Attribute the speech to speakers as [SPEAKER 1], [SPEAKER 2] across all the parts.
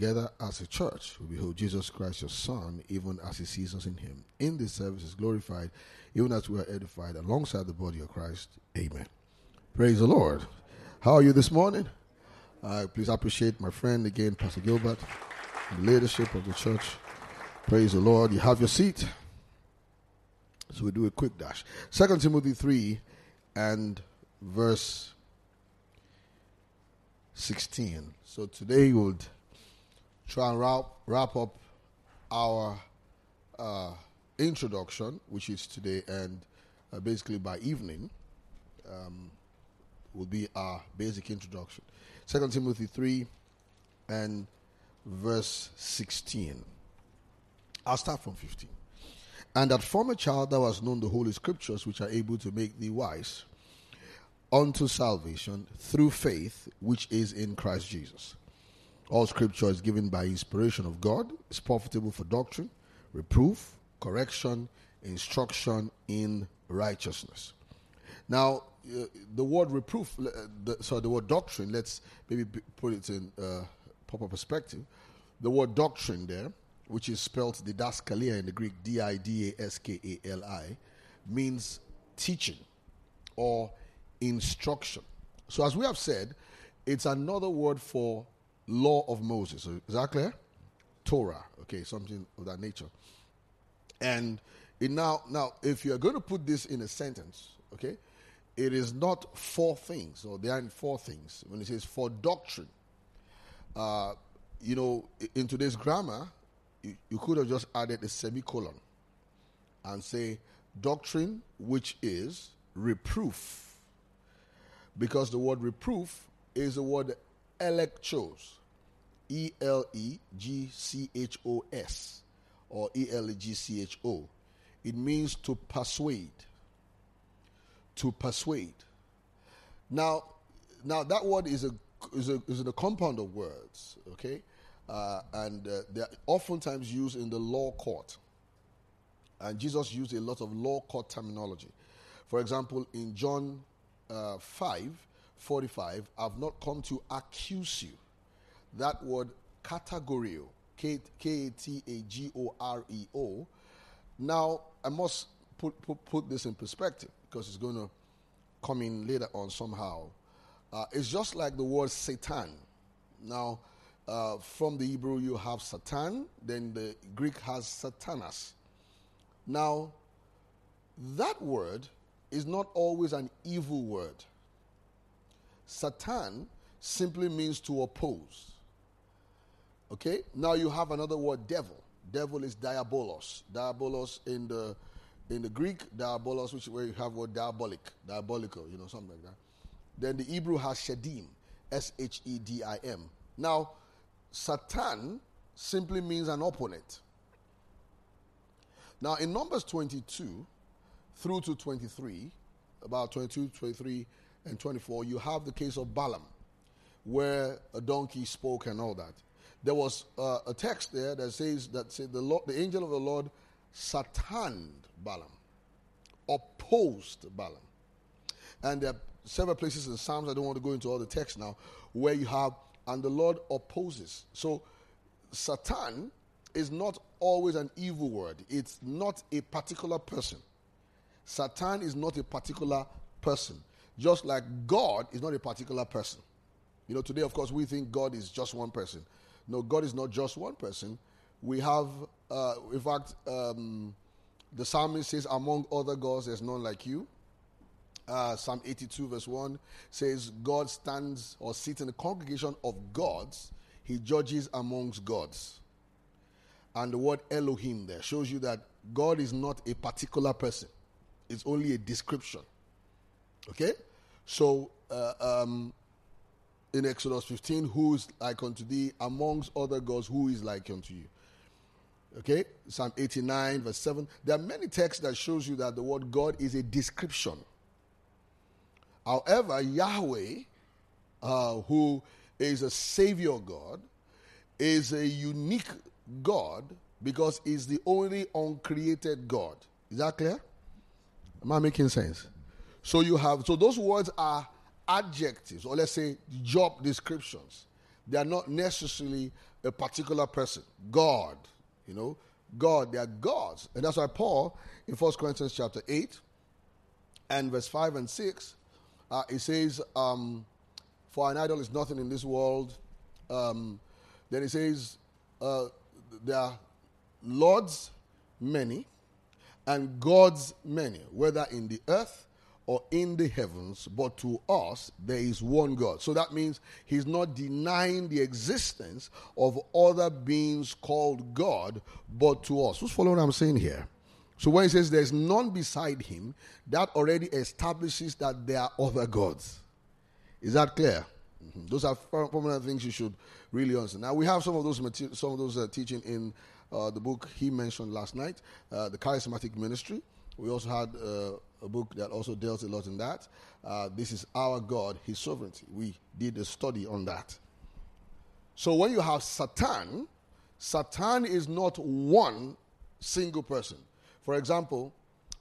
[SPEAKER 1] together as a church, we behold Jesus Christ, your Son, even as He sees us in Him. In this service is glorified, even as we are edified alongside the body of Christ. Amen. Praise the Lord. How are you this morning? Uh, please appreciate my friend again, Pastor Gilbert, the leadership of the church. Praise the Lord. You have your seat. So we do a quick dash. Second Timothy 3 and verse 16. So today we'll try and wrap, wrap up our uh, introduction, which is today, and uh, basically by evening um, will be our basic introduction. Second Timothy 3 and verse 16. I'll start from 15. And that a child thou hast known the holy scriptures, which are able to make thee wise unto salvation through faith which is in Christ Jesus. All scripture is given by inspiration of God, is profitable for doctrine, reproof, correction, instruction in righteousness. Now, uh, the word reproof, uh, the, sorry, the word doctrine, let's maybe put it in uh, proper perspective. The word doctrine there which is spelled didaskalia in the Greek, D I D A S K A L I, means teaching or instruction. So, as we have said, it's another word for law of Moses. Is that clear? Torah, okay, something of that nature. And now, now, if you're going to put this in a sentence, okay, it is not four things, or there aren't four things. When it says for doctrine, uh, you know, in today's grammar, you, you could have just added a semicolon and say doctrine, which is reproof. Because the word reproof is the word elegchos, E L E G C H O S, or E L E G C H O. It means to persuade. To persuade. Now, now that word is a is a is a compound of words. Okay, uh, and uh, they're oftentimes used in the law court. And Jesus used a lot of law court terminology. For example, in John uh, 5 45, I've not come to accuse you. That word kategoreo, K A T A G O R E O. Now, I must put, put, put this in perspective because it's going to come in later on somehow. Uh, it's just like the word Satan. Now, uh, from the Hebrew, you have Satan, then the Greek has Satanas. Now, that word is not always an evil word. Satan simply means to oppose. Okay? Now you have another word, devil. Devil is diabolos. Diabolos in the in the Greek, diabolos, which where you have word diabolic, diabolical, you know, something like that. Then the Hebrew has shedim, S H E D I M. Now, Satan simply means an opponent. Now, in Numbers 22 through to 23, about 22, 23, and 24, you have the case of Balaam, where a donkey spoke and all that. There was uh, a text there that says that say the, Lord, the angel of the Lord sataned Balaam, opposed Balaam. And there are several places in Psalms, I don't want to go into all the text now, where you have and the Lord opposes. So, Satan is not always an evil word, it's not a particular person. Satan is not a particular person, just like God is not a particular person. You know, today, of course, we think God is just one person. No, God is not just one person. We have, uh, in fact, um, the psalmist says, Among other gods, there's none like you. Uh, Psalm 82, verse 1 says, God stands or sits in the congregation of gods, he judges amongst gods. And the word Elohim there shows you that God is not a particular person, it's only a description. Okay? So, uh, um, in Exodus 15, who is like unto thee amongst other gods, who is like unto you? Okay? Psalm 89, verse 7. There are many texts that shows you that the word God is a description. However, Yahweh, uh, who is a Savior God, is a unique God because he's the only uncreated God. Is that clear? Am I making sense? So you have so those words are adjectives or let's say job descriptions. They are not necessarily a particular person, God. You know, God, they are gods. And that's why Paul, in 1 Corinthians chapter 8 and verse 5 and 6, uh, he says, um, For an idol is nothing in this world. Um, then he says, uh, There are lords many and gods many, whether in the earth or in the heavens, but to us there is one God. So that means he's not denying the existence of other beings called God, but to us. Who's following what I'm saying here? So when he says there's none beside him, that already establishes that there are other gods. Is that clear? Mm-hmm. Those are prominent things you should really understand. Now we have some of those some of those uh, teaching in uh, the book he mentioned last night, uh, the charismatic ministry. We also had uh, a book that also dealt a lot in that. Uh, this is Our God, His Sovereignty. We did a study on that. So when you have Satan, Satan is not one single person. For example,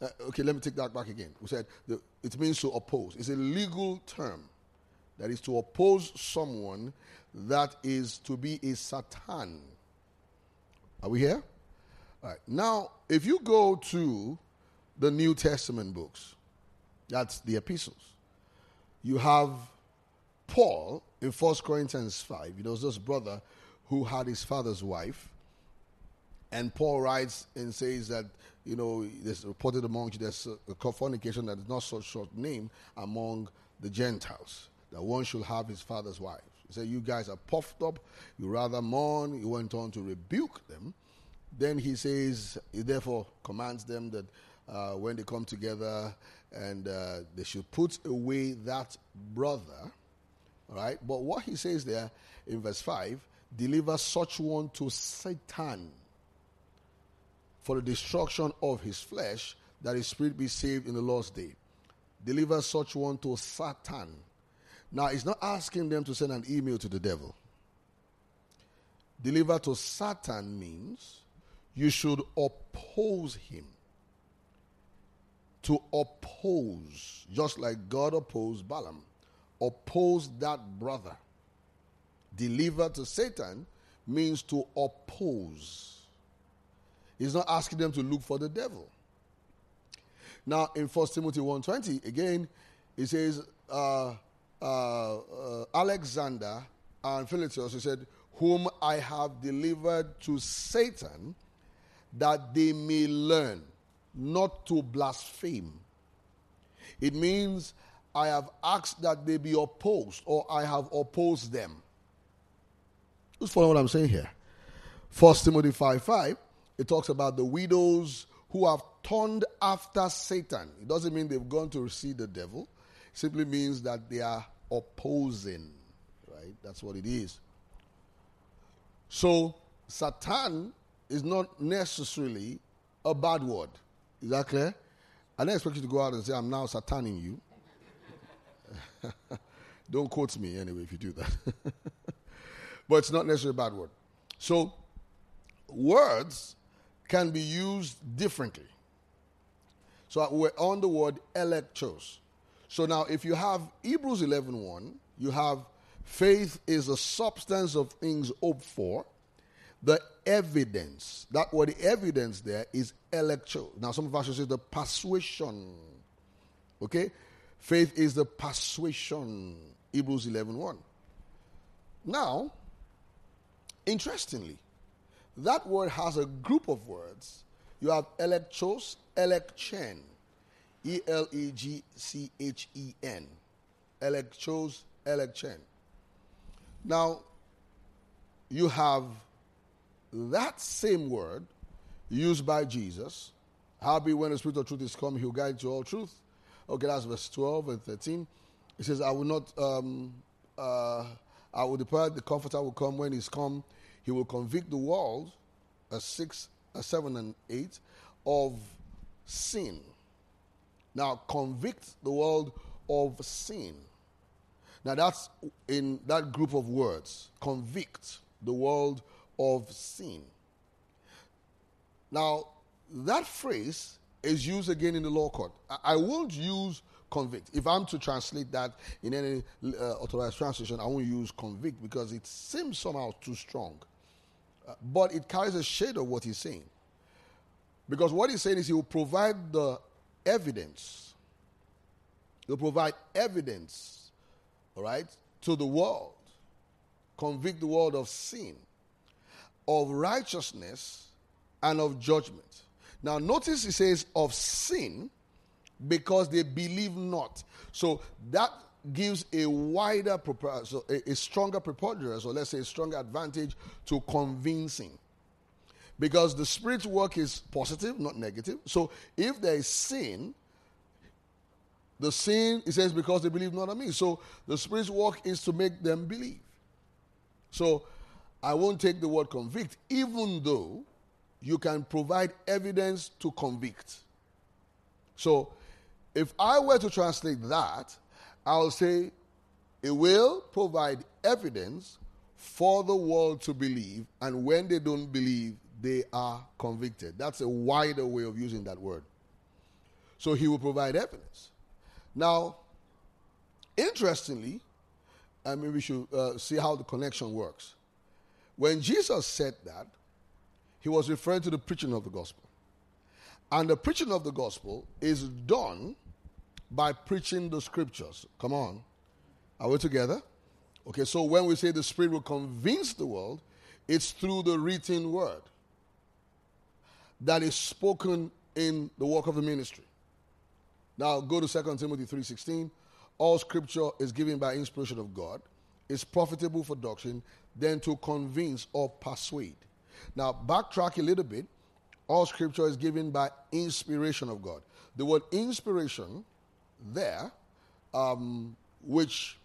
[SPEAKER 1] uh, okay, let me take that back again. We said the, it means to oppose. It's a legal term that is to oppose someone that is to be a Satan. Are we here? All right. Now, if you go to the New Testament books. That's the epistles. You have Paul in 1 Corinthians 5. There was this brother who had his father's wife. And Paul writes and says that, you know, there's reported among you there's a fornication that is not so short name among the Gentiles, that one should have his father's wife. He said, You guys are puffed up, you rather mourn. He went on to rebuke them. Then he says, He therefore commands them that uh, when they come together and uh, they should put away that brother. All right. But what he says there in verse 5 deliver such one to Satan for the destruction of his flesh, that his spirit be saved in the Lord's day. Deliver such one to Satan. Now, he's not asking them to send an email to the devil. Deliver to Satan means you should oppose him to oppose, just like God opposed Balaam, oppose that brother. Deliver to Satan means to oppose. He's not asking them to look for the devil. Now in 1 Timothy 1.20, again, he says, uh, uh, uh, Alexander and Philetus, he said, whom I have delivered to Satan, that they may learn not to blaspheme. It means I have asked that they be opposed or I have opposed them. Who's following what I'm saying here? First Timothy 5 5, it talks about the widows who have turned after Satan. It doesn't mean they've gone to see the devil. It simply means that they are opposing. Right? That's what it is. So Satan is not necessarily a bad word. Is that clear? I don't expect you to go out and say, I'm now sataning you. don't quote me anyway if you do that. but it's not necessarily a bad word. So, words can be used differently. So, uh, we're on the word elegchos. So, now if you have Hebrews 11 1, you have faith is the substance of things hoped for the evidence. That word the evidence there is electro. Now some of us say the persuasion. Okay? Faith is the persuasion. Hebrews 11 1. Now, interestingly, that word has a group of words. You have elegchos, elegchen. E L E G C H E N. Elegchos, elegchen. Now, you have that same word used by Jesus, howbeit when the Spirit of truth is come, he'll guide you all truth. Okay, that's verse 12 and 13. It says, I will not, um, uh, I will depart, the Comforter will come. When he's come, he will convict the world, a 6, a 7, and 8, of sin. Now, convict the world of sin. Now, that's in that group of words. Convict the world of sin. Now, that phrase is used again in the law court. I, won't use convict. If I'm to translate that in any uh, authorized translation, I won't use convict because it seems somehow too strong. but it carries a shade of what he's saying. Because what he's saying is he will provide the evidence. He'll provide evidence, all right, to the world, convict the world of sin, of righteousness, and of judgment. Now, notice he says of sin because they believe not. So that gives a wider, so a, a stronger preponderance, or let's say a stronger advantage to convincing. Because the Spirit's work is positive, not negative. So if there is sin, the sin, it says, because they believe not on me. So the Spirit's work is to make them believe. So I won't take the word convict, even though you can provide evidence to convict. So if I were to translate that, I'll say it will provide evidence for the world to believe, and when they don't believe, they are convicted. That's a wider way of using that word. So he will provide evidence. Now, interestingly, I mean, we should uh, see how the connection works. When Jesus said that, he was referring to the preaching of the gospel. And the preaching of the gospel is done by preaching the scriptures. Come on. Are we together? Okay, so when we say the Spirit will convince the world, it's through the written word that is spoken in the work of the ministry. Now go to 2 Timothy 3:16. All scripture is given by inspiration of God, is profitable for doctrine, then to convince or persuade. Now backtrack a little bit. All scripture is given by inspiration of God. The word inspiration there, um, which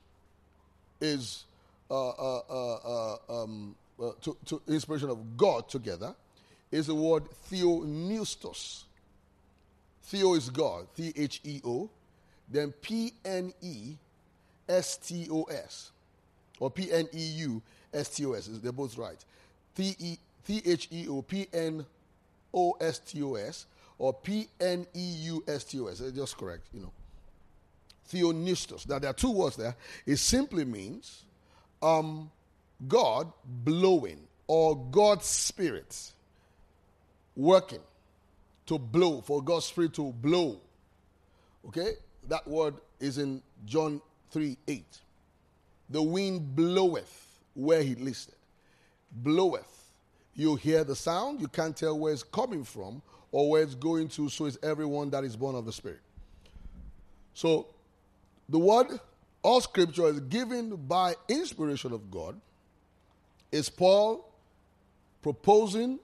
[SPEAKER 1] is uh, uh, uh, uh um, uh, to, to, inspiration of God together, is the word theopneustos. Theo is God, T H E O, then P N E S T O S, or P N E U S T O S. They're both right. T H E O P N O S T O S, or P N E U S T O S. Just correct, you know. Theopneustos. Now, there are two words there. It simply means um, God blowing or God's Spirit working to blow, for God's Spirit to blow. Okay? That word is in John 3 8. The wind bloweth where he listed. Bloweth. You hear the sound, you can't tell where it's coming from or where it's going to, so is everyone that is born of the Spirit. So the word all scripture is given by inspiration of God. Is Paul proposing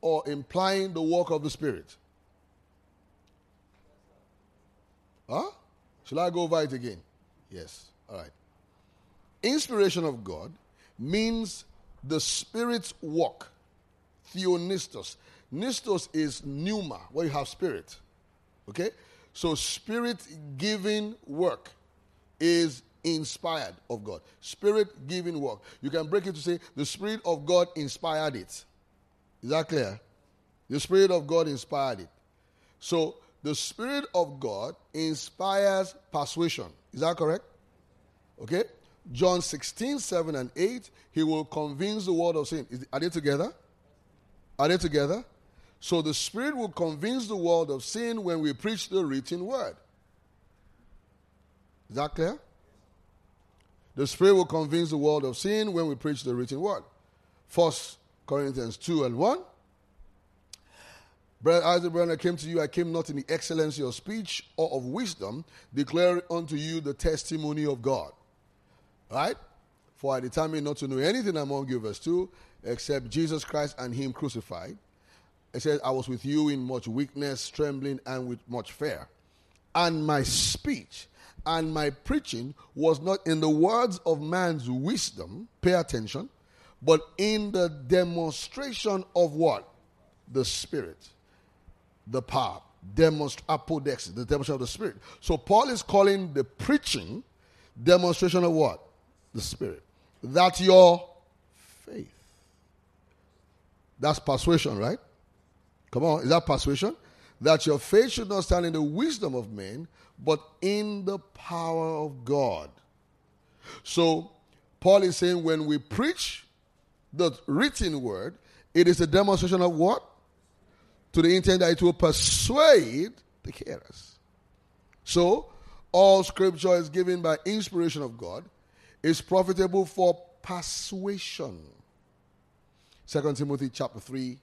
[SPEAKER 1] or implying the work of the Spirit? Huh? Shall I go over it again? Yes. All right. Inspiration of God means the Spirit's work. theopneustos. Pneustos is pneuma, where you have spirit. Okay? So, spirit giving work is inspired of God. Spirit giving work. You can break it to say the Spirit of God inspired it. Is that clear? The Spirit of God inspired it. So, the Spirit of God inspires persuasion. Is that correct? Okay? John 16, 7 and 8, he will convince the world of sin. Is, are they together? Are they together? So the Spirit will convince the world of sin when we preach the written word. Is that clear? The Spirit will convince the world of sin when we preach the written word. First Corinthians 2 and 1. Brother Isaac, brother, I came to you. I came not in the excellency of speech or of wisdom, declare unto you the testimony of God. Right? For I determined not to know anything among you, verse 2, except Jesus Christ and Him crucified. It says, I was with you in much weakness, trembling, and with much fear. And my speech and my preaching was not in the words of man's wisdom, pay attention, but in the demonstration of what? The Spirit, the power, demonst- apodex, the demonstration of the Spirit. So Paul is calling the preaching demonstration of what? The Spirit. That your faith. That's persuasion, right? Come on, is that persuasion? That your faith should not stand in the wisdom of men, but in the power of God. So, Paul is saying when we preach the written word, it is a demonstration of what? To the intent that it will persuade the hearers. So, all scripture is given by inspiration of God, is profitable for persuasion. 2 Timothy chapter 3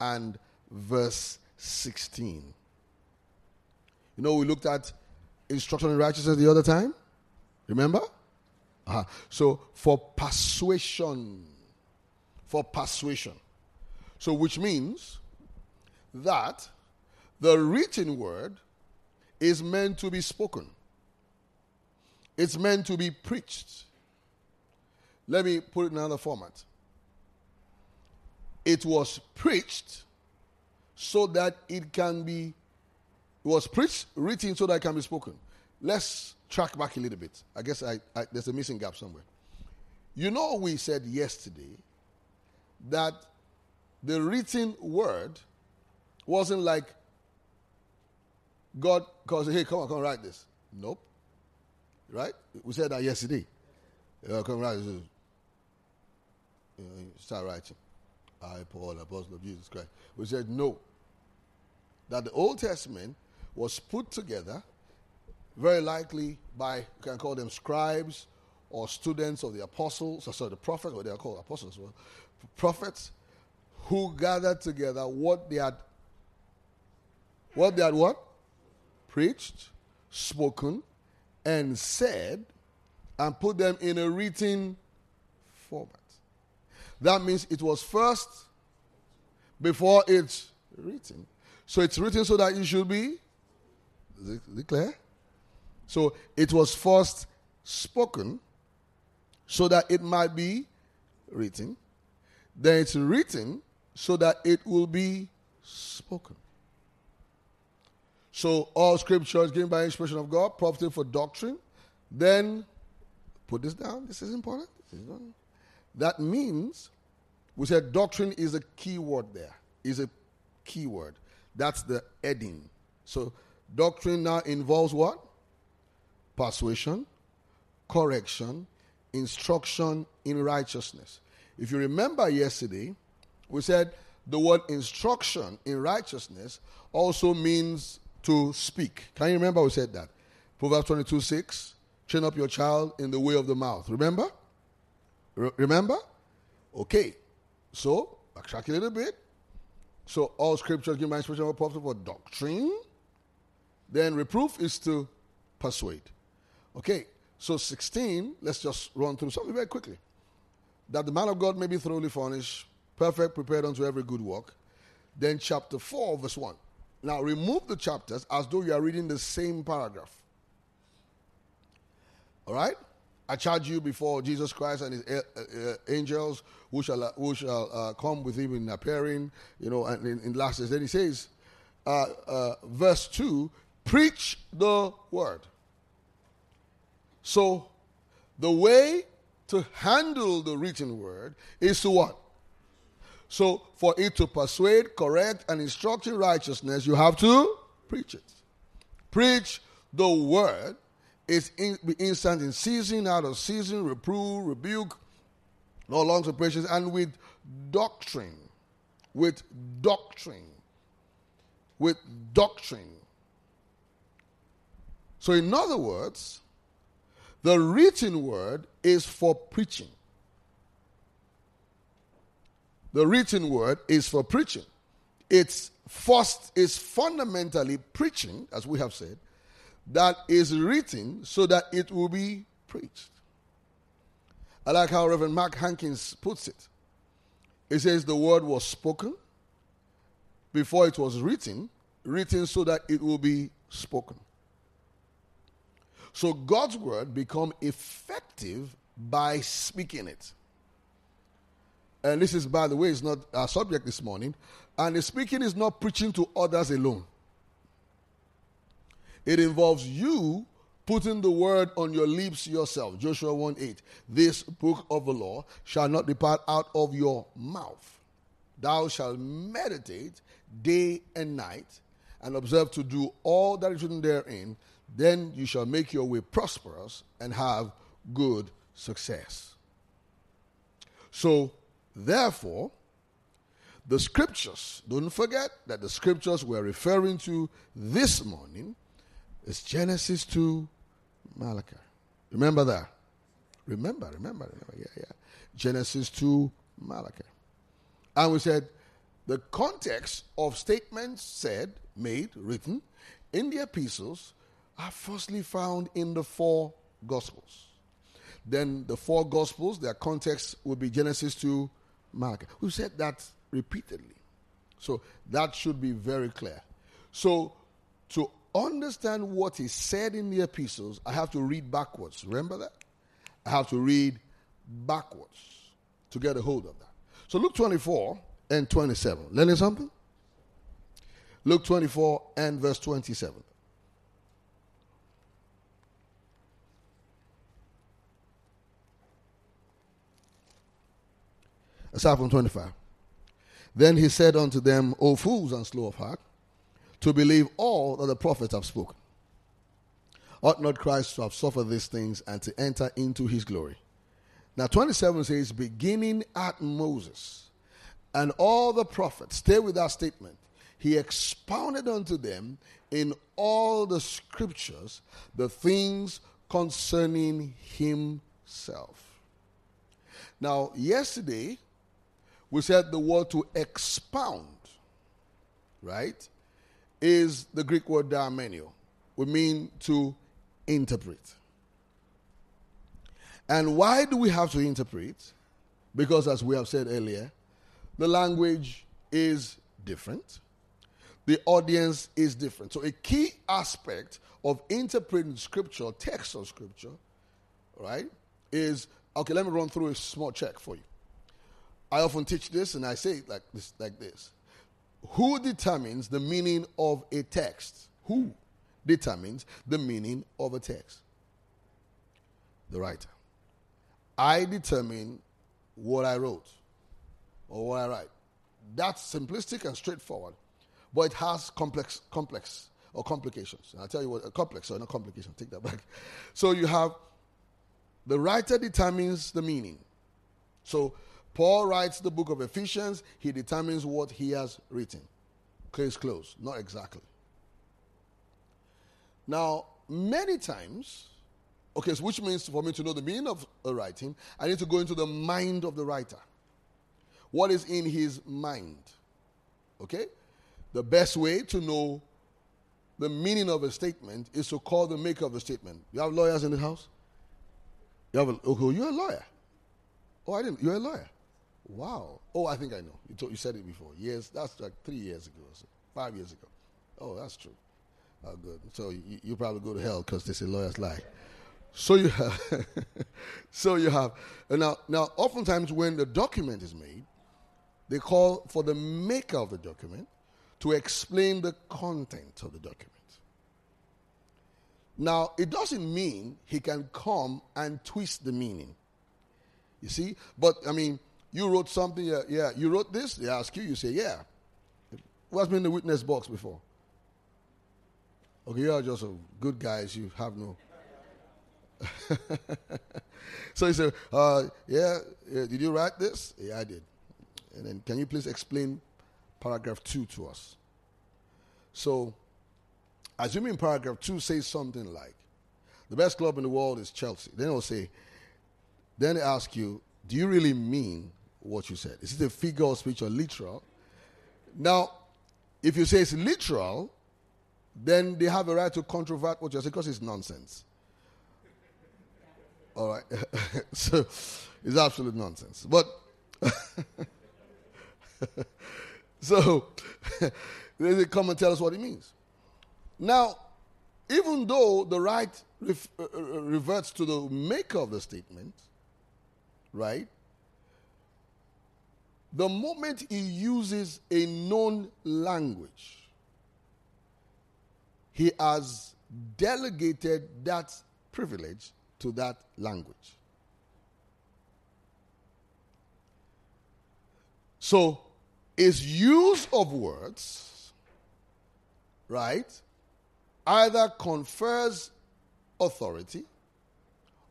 [SPEAKER 1] and verse 16. You know, we looked at instruction in righteousness the other time. Remember? Uh-huh. So, for persuasion. For persuasion. So, which means that the written word is meant to be spoken, it's meant to be preached. Let me put it in another format. It was preached so that it can be, it was preached, written so that it can be spoken. Let's track back a little bit. I guess I, I, there's a missing gap somewhere. You know, we said yesterday that the written word wasn't like God calls, hey, come on, come write this. Nope. Right? We said that yesterday. Yeah, come write this. You know, start writing. I, Paul, apostle of Jesus Christ. We said no. That the Old Testament was put together very likely by, you can call them scribes or students of the apostles, or sorry, the prophets, or they are called apostles, well, prophets who gathered together what they had, what they had what? Preached, spoken, and said, and put them in a written format. That means it was first before it's written. So it's written so that it should be. Clear? So it was first spoken so that it might be written. Then it's written so that it will be spoken. So all scripture is given by inspiration of God, profited for doctrine. Then put this down. This is important. This is important. That means we said doctrine is a key word there. Is a key word. That's the heading. So doctrine now involves what? persuasion, correction, instruction in righteousness. If you remember yesterday, we said the word instruction in righteousness also means to speak. Can you remember we said that? Proverbs 22 6, train up your child in the way of the mouth. Remember? Re- remember? Okay. So, backtrack a little bit. So, all scriptures give my inspiration of for doctrine. Then, reproof is to persuade. Okay, so 16, let's just run through something very quickly. That the man of God may be thoroughly furnished, perfect, prepared unto every good work. Then chapter 4, verse 1. Now remove the chapters as though you are reading the same paragraph. All right? I charge you before Jesus Christ and his uh, uh, angels who shall, uh, who shall uh, come with him in appearing, you know, and in, in last days. Then he says, uh, uh, verse 2 preach the word. So, the way to handle the written word is to what? So, for it to persuade, correct, and instruct in righteousness, you have to preach it. Preach the word is in, be instant in season, out of season, reprove, rebuke, no long patience, and with doctrine. With doctrine. With doctrine. So, in other words, the written word is for preaching. The written word is for preaching. It's first is fundamentally preaching, as we have said, that is written so that it will be preached. I like how Reverend Mark Hankins puts it. He says the word was spoken before it was written, written so that it will be spoken. So God's word become effective by speaking it. And this is, by the way, is not our subject this morning. And the speaking is not preaching to others alone. It involves you putting the word on your lips yourself. Joshua 1 8. This book of the law shall not depart out of your mouth. Thou shalt meditate day and night, and observe to do all that is written therein, then you shall make your way prosperous and have good success. So Therefore, the scriptures, don't forget that the scriptures we're referring to this morning is Genesis to Malachi. Remember that? Remember, remember, remember. Yeah, yeah. Genesis to Malachi. And we said the context of statements said, made, written in the epistles are firstly found in the four gospels. Then the four gospels, their context would be Genesis to Malachi. We've said that repeatedly. So that should be very clear. So to understand what is said in the epistles, I have to read backwards. Remember that? I have to read backwards to get a hold of that. So Luke 24 and 27. Learning something? Luke 24 and verse 27. Aside from 25. Then he said unto them, O fools and slow of heart, to believe all that the prophets have spoken. Ought not Christ to have suffered these things and to enter into his glory? Now, 27 says, beginning at Moses and all the prophets, stay with that statement. He expounded unto them in all the scriptures the things concerning himself. Now, yesterday, we said the word to expound, right, is the Greek word diermeneuo. We mean to interpret. And why do we have to interpret? Because, as we have said earlier, the language is different, the audience is different. So, a key aspect of interpreting scripture, text of scripture, right, is okay, let me run through a small check for you. I often teach this and I say it like this, like this. Who determines the meaning of a text? Who determines the meaning of a text? The writer. I determine what I wrote or what I write. That's simplistic and straightforward, but it has complex, complex or complications. I'll tell you what, a complex or not complication, take that back. So you have the writer determines the meaning. So Paul writes the book of Ephesians, he determines what he has written. Case close, not exactly. Now, many times, okay, so which means for me to know the meaning of a writing, I need to go into the mind of the writer. What is in his mind? Okay? The best way to know the meaning of a statement is to call the maker of the statement. You have lawyers in the house? You have a, okay, you're a lawyer. Oh, I didn't. You're a lawyer. Wow. Oh, I think I know. You, told, you said it before. Yes, that's like three years ago, so five years ago. Oh, that's true. Oh, good. So you, you probably go to hell because they say lawyers lie. So you have, so you have, now, now, oftentimes when the document is made, they call for the maker of the document to explain the content of the document. Now, it doesn't mean he can come and twist the meaning. You see? But, I mean, you wrote something, yeah, yeah. You wrote this, they ask you, you say, yeah. What's been in the witness box before? Okay, you are just a good guys, you have no. so he said, uh, yeah, yeah, did you write this? Yeah, I did. And then, can you please explain paragraph two to us? So, assuming paragraph two says something like, the best club in the world is Chelsea. Then they'll say, then they ask you, do you really mean what you said. Is it a figure of speech or literal? Now, if you say it's literal, then they have a right to controvert what you're saying because it's nonsense. All right. so it's absolute nonsense. But so they come and tell us what it means. Now, even though the right ref, uh, uh reverts to the maker of the statement, right? The moment he uses a known language, he has delegated that privilege to that language. So, his use of words, right, either confers authority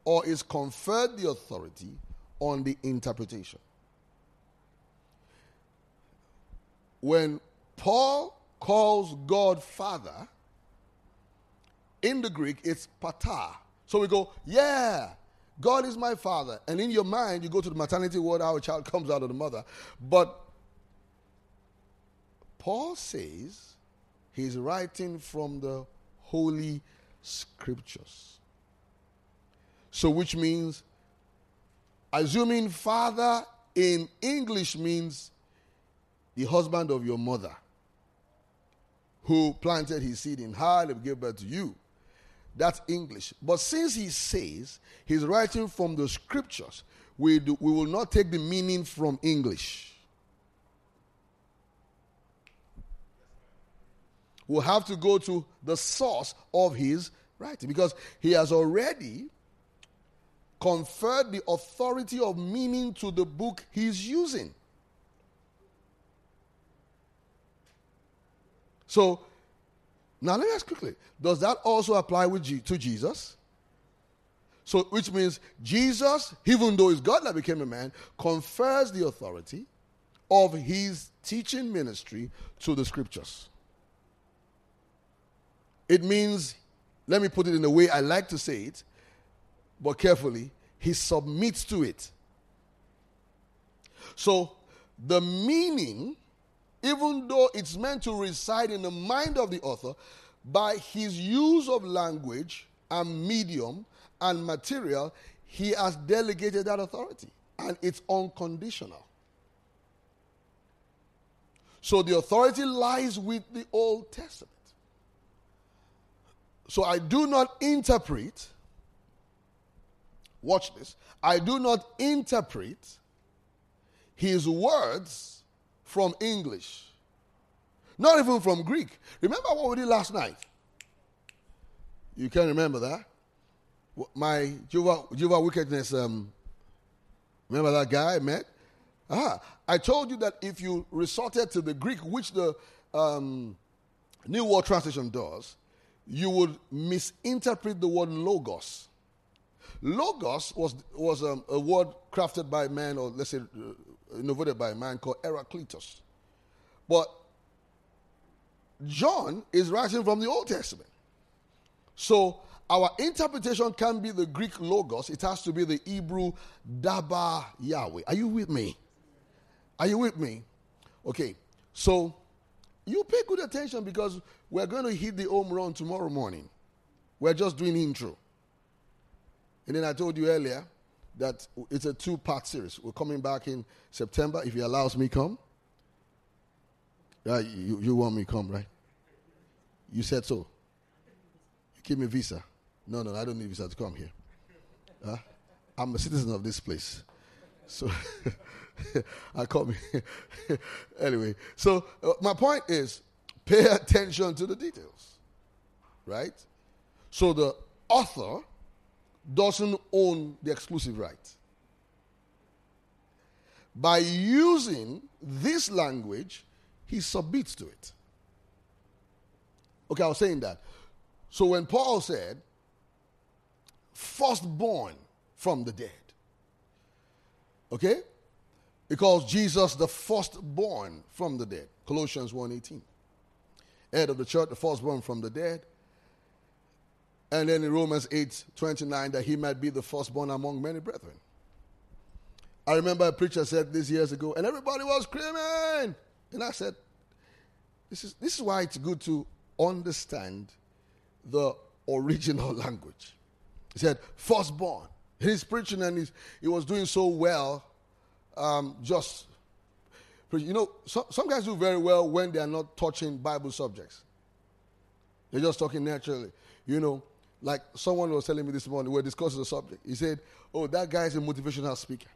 [SPEAKER 1] or is conferred the authority on the interpretation. When Paul calls God Father, in the Greek, it's pater. So we go, yeah, God is my father. And in your mind, you go to the maternity ward, how a child comes out of the mother. But Paul says he's writing from the Holy Scriptures. So, which means, assuming father in English means the husband of your mother who planted his seed in her and gave birth to you. That's English. But since he says he's writing from the scriptures, we, do, we will not take the meaning from English. We'll have to go to the source of his writing because he has already conferred the authority of meaning to the book he's using. So, now let me ask quickly does that also apply with G- to Jesus? So, which means Jesus, even though he's God that became a man, confers the authority of his teaching ministry to the scriptures. It means, let me put it in the way I like to say it, but carefully, he submits to it. So, the meaning, even though it's meant to reside in the mind of the author, by his use of language and medium and material, he has delegated that authority. And it's unconditional. So the authority lies with the Old Testament. So I do not interpret, watch this, I do not interpret his words from English. Not even from Greek. Remember what we did last night? You can remember that? My Jehovah, Jehovah Witnesses, um, remember that guy I met? Ah, I told you that if you resorted to the Greek, which the um, New World Translation does, you would misinterpret the word logos. Logos was, was um, a word crafted by man, or let's say uh, innovated by a man called Heraclitus. But John is writing from the Old Testament. So our interpretation can be the Greek logos, it has to be the Hebrew Dabar Yahweh. Are you with me? Are you with me? Okay, so you pay good attention because we're going to hit the home run tomorrow morning. We're just doing intro. And then I told you earlier that it's a two part series. We're coming back in September if he allows me come. Uh, you, you want me to come, right? You said so. You give me visa. No, no, I don't need visa to come here. Uh, I'm a citizen of this place. So I come here. anyway, so uh, my point is pay attention to the details. Right? So the author doesn't own the exclusive right. By using this language, he submits to it. Okay, I was saying that. So when Paul said, firstborn from the dead, okay? He calls Jesus the firstborn from the dead. Colossians 1.18. Head of the church, the firstborn from the dead. And then in Romans 8.29, that he might be the firstborn among many brethren. I remember a preacher said this years ago, and everybody was screaming. And I said, this is, this is why it's good to understand the original language. He said, firstborn. He's preaching and he's, he was doing so well, um, just, you know, so, some guys do very well when they are not touching Bible subjects. They're just talking naturally. You know, like someone was telling me this morning, we are discussing the subject. He said, Oh, that guy is a motivational speaker.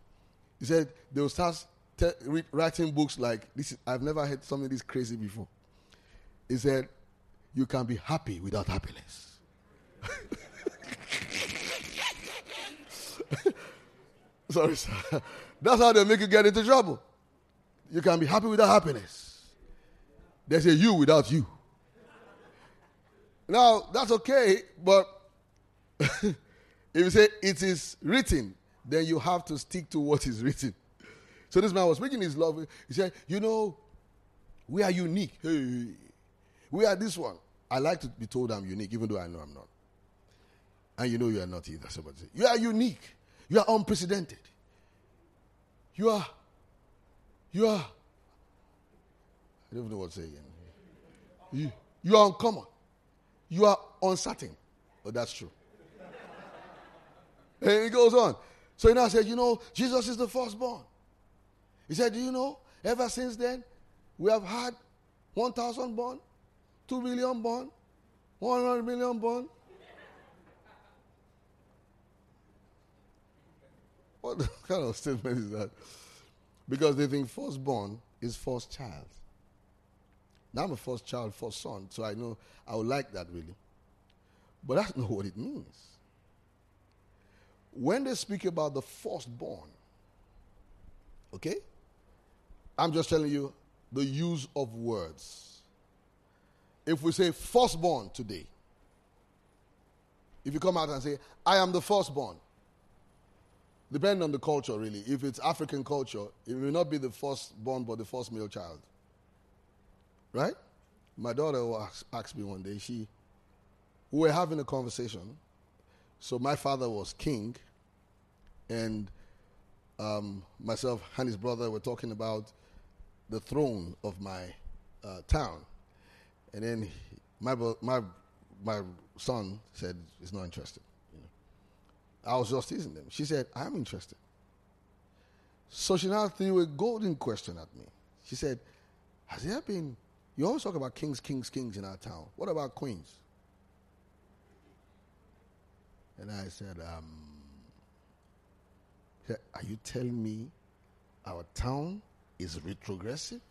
[SPEAKER 1] He said, They'll start te- writing books like this. Is, I've never heard something this crazy before. He said, You can be happy without happiness. Sorry, sir. That's how they make you get into trouble. You can be happy without happiness. There's a you without you. Now, that's okay, but if you say it is written, then you have to stick to what is written. So this man was speaking his love. He said, You know, We are unique. Hey, we are this one. I like to be told I'm unique, even though I know I'm not. And you know you are not either. Somebody say, You are unique. You are unprecedented. You are, you are, I don't know what to say again. You, you are uncommon. You are uncertain. Oh, that's true. and it goes on. So he now said, You know, Jesus is the firstborn. He said, Do you know, ever since then, we have had 1,000 born, 2 million born, 100 million born. What kind of statement is that? Because they think firstborn is first child. Now I'm a first child, first son, so I know I would like that really. But that's not what it means. When they speak about the firstborn, okay? I'm just telling you the use of words. If we say firstborn today, if you come out and say, I am the firstborn, depending on the culture, really. If it's African culture, it will not be the firstborn, but the first male child. Right? My daughter asked me one day, she, we were having a conversation. So my father was king, and um, myself and his brother were talking about the throne of my uh, town. And then my, my, my son said he's not interested. I was just teasing them. She said, I'm interested. So she now threw a golden question at me. She said, Has there been, you always talk about kings, kings, kings in our town. What about queens? And I said, um, Are you telling me our town is retrogressive?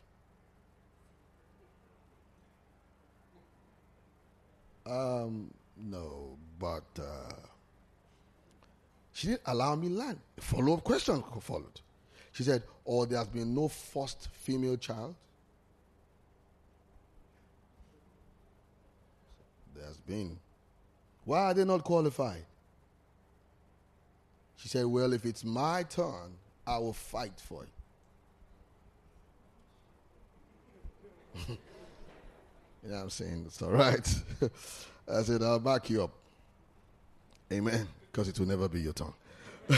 [SPEAKER 1] Um, no, but uh, she didn't allow me land. Follow up question followed. She said, oh, there has been no first female child? There's been. Why are they not qualified? She said, Well, if it's my turn, I will fight for it. you know what I'm saying? It's all right. I said, I'll back you up. Amen. Because it will never be your turn.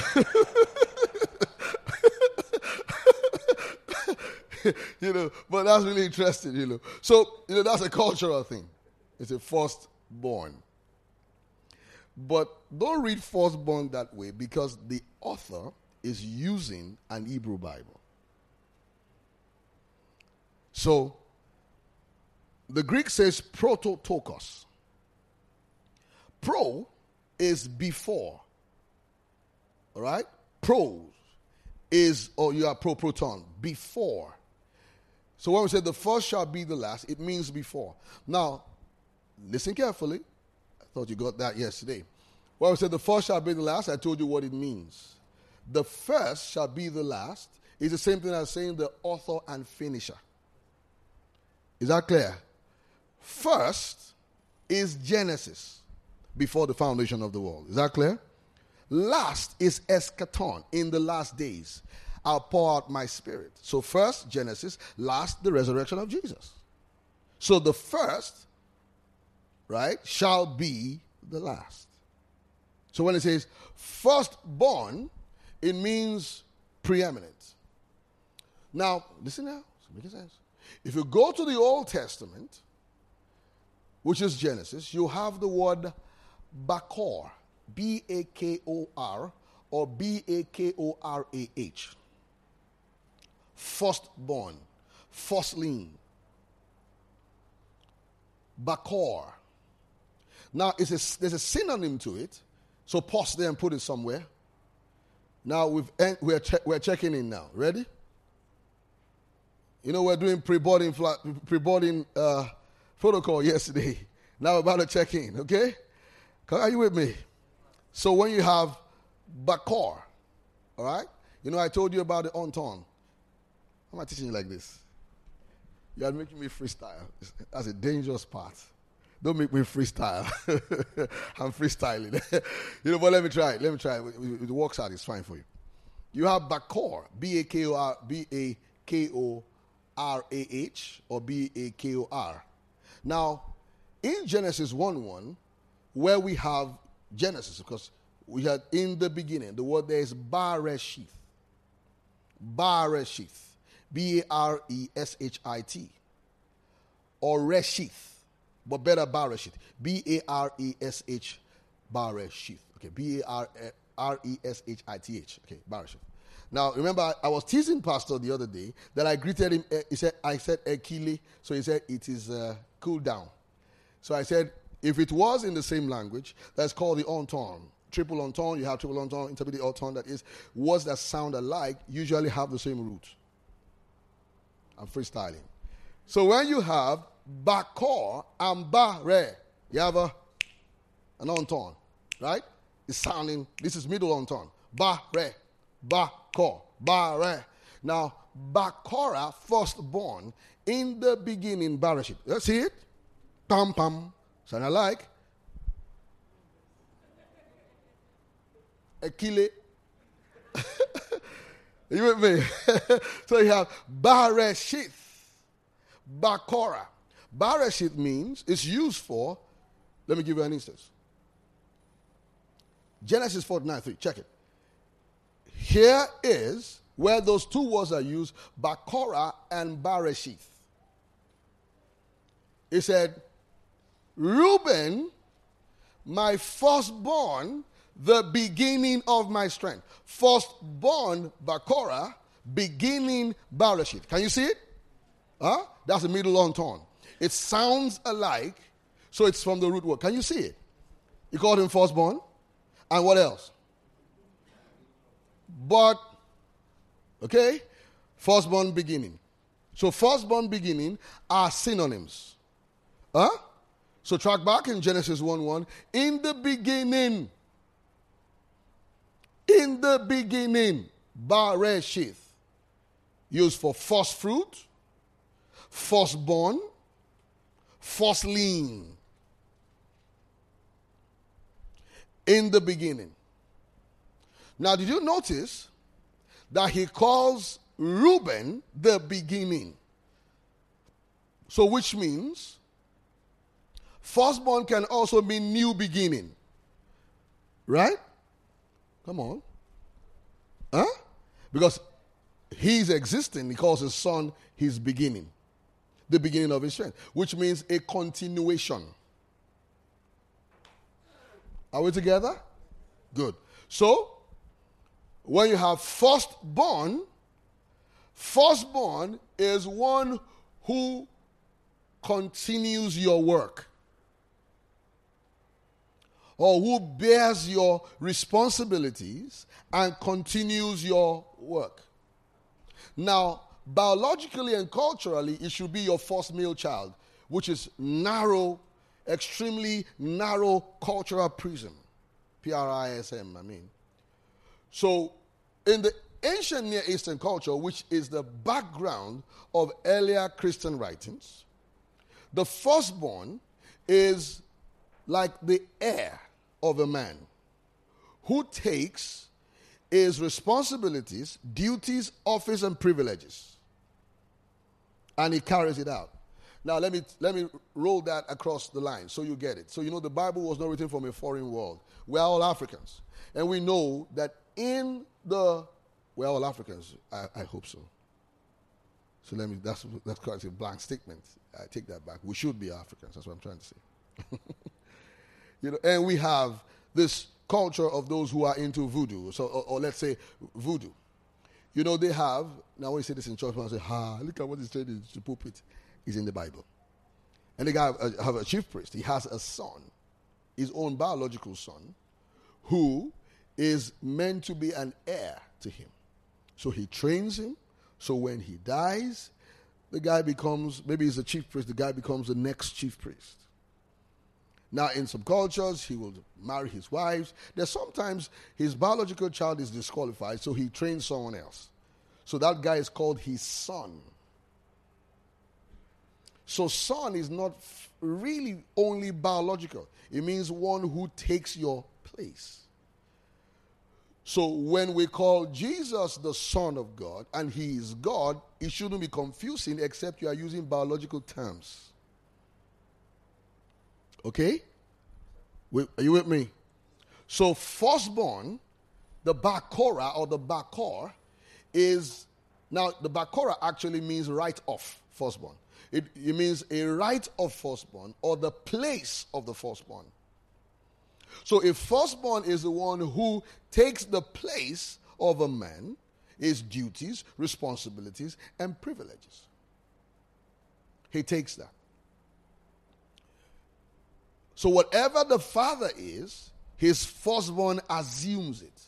[SPEAKER 1] you know, but that's really interesting, you know. So, you know, that's a cultural thing. It's a firstborn. But don't read firstborn that way because the author is using an Hebrew Bible. So, the Greek says prototokos. Pro is before. All right? Pros is, or you are pro proton, before. So when we say the first shall be the last, it means before. Now, listen carefully. I thought you got that yesterday. When we said the first shall be the last, I told you what it means. The first shall be the last is the same thing as saying the author and finisher. Is that clear? First is Genesis before the foundation of the world. Is that clear? Last is eschaton in the last days. I'll pour out my spirit. So, first, Genesis, last, the resurrection of Jesus. So, the first, right, shall be the last. So, when it says firstborn, it means preeminent. Now, listen now, it's making sense. If you go to the Old Testament, which is Genesis, you have the word Bakor, B A K O R, or B A K O R A H. Firstborn, firstling. Bakor. Now, a, there's a synonym to it, so pause there and put it somewhere. Now we've we're, che- we're checking in now. Ready? You know we're doing pre-boarding pre-boarding uh, protocol yesterday. Now we're about to check in, okay? Are you with me? So when you have Bakor, all right? You know, I told you about the. How am I teaching you like this? You are making me freestyle. That's a dangerous part. Don't make me freestyle. I'm freestyling. you know, but let me try Let me try it. It works out. It's fine for you. You have Bakor, B A K O R, B A K O R A H or B A K O R. Now, in Genesis 1 1, where we have Genesis, because we had in the beginning, the word there is Bareshith. Bareshith. B A R E S H I T. Or Reshith. But better Bareshith. B A R E S H Bareshith. Okay, B A R R E S H I T H. Okay, Bareshith. Now, remember, I was teasing Pastor the other day that I greeted him. Eh, he said, I said Ekile. So he said, it is uh, cool down. So I said, if it was in the same language, that's called the entente. Triple entente, you have triple entente, intermediate entente, that is, words that sound alike usually have the same root. I'm freestyling. So when you have bakor and bare, you have a, an entente, right? It's sounding, this is middle entente. Bare, bakor, bare. Now, bakora, firstborn, in the beginning, Barashit. Let's see it. Pam pam. Sound alike? Ekile. you with me? so you have Bareshith, Bakora. Bareshith means it's used for, let me give you an instance. Genesis 49 3, check it. Here is where those two words are used, Bakora and Bareshith. He said, Reuben, my firstborn, the beginning of my strength. Firstborn, Bakora, beginning Barashit. Can you see it? Huh? That's a middle long tone. It sounds alike, so it's from the root word. Can you see it? You called him firstborn. And what else? But, okay? Firstborn beginning. So firstborn beginning are synonyms. Huh? So track back in Genesis 1 1. In the beginning, in the beginning, Bareshith, used for first fruit, firstborn, firstling. In the beginning. Now, did you notice that he calls Reuben the beginning? So, which means Firstborn can also mean new beginning. Right? Come on. Huh? Because he's existing, he calls his son his beginning. The beginning of his strength, which means a continuation. Are we together? Good. So, when you have firstborn, firstborn is one who continues your work or who bears your responsibilities and continues your work. Now, biologically and culturally, it should be your first male child, which is narrow, extremely narrow cultural prism. P R I S M, I mean. So, in the ancient Near Eastern culture, which is the background of earlier Christian writings, the firstborn is like the heir of a man who takes his responsibilities, duties, office, and privileges, and he carries it out. Now let me let me roll that across the line so you get it. So you know the Bible was not written from a foreign world. We're all Africans, and we know that in the we're all Africans. I, I hope so. So let me that's that's quite a blank statement. I take that back. We should be Africans. That's what I'm trying to say. You know, and we have this culture of those who are into voodoo, so or, or let's say voodoo. You know, they have now when you say this in church, I say, "Ha, look at what is said in the pulpit is in the Bible." And they have uh, a, have a chief priest. He has a son, his own biological son, who is meant to be an heir to him. So he trains him. So when he dies, the guy becomes maybe he's a chief priest. The guy becomes the next chief priest. Now, in some cultures, he will marry his wives. There's sometimes his biological child is disqualified, so he trains someone else. So that guy is called his son. So, son is not really only biological, it means one who takes your place. So when we call Jesus the Son of God and He is God, it shouldn't be confusing except you are using biological terms. Okay? Are you with me? So, firstborn, the Bakora or the Bakor, is now the Bakora actually means right of firstborn. It, it means a right of firstborn or the place of the firstborn. So a firstborn is the one who takes the place of a man, his duties, responsibilities, and privileges. He takes that. So whatever the father is, his firstborn assumes it.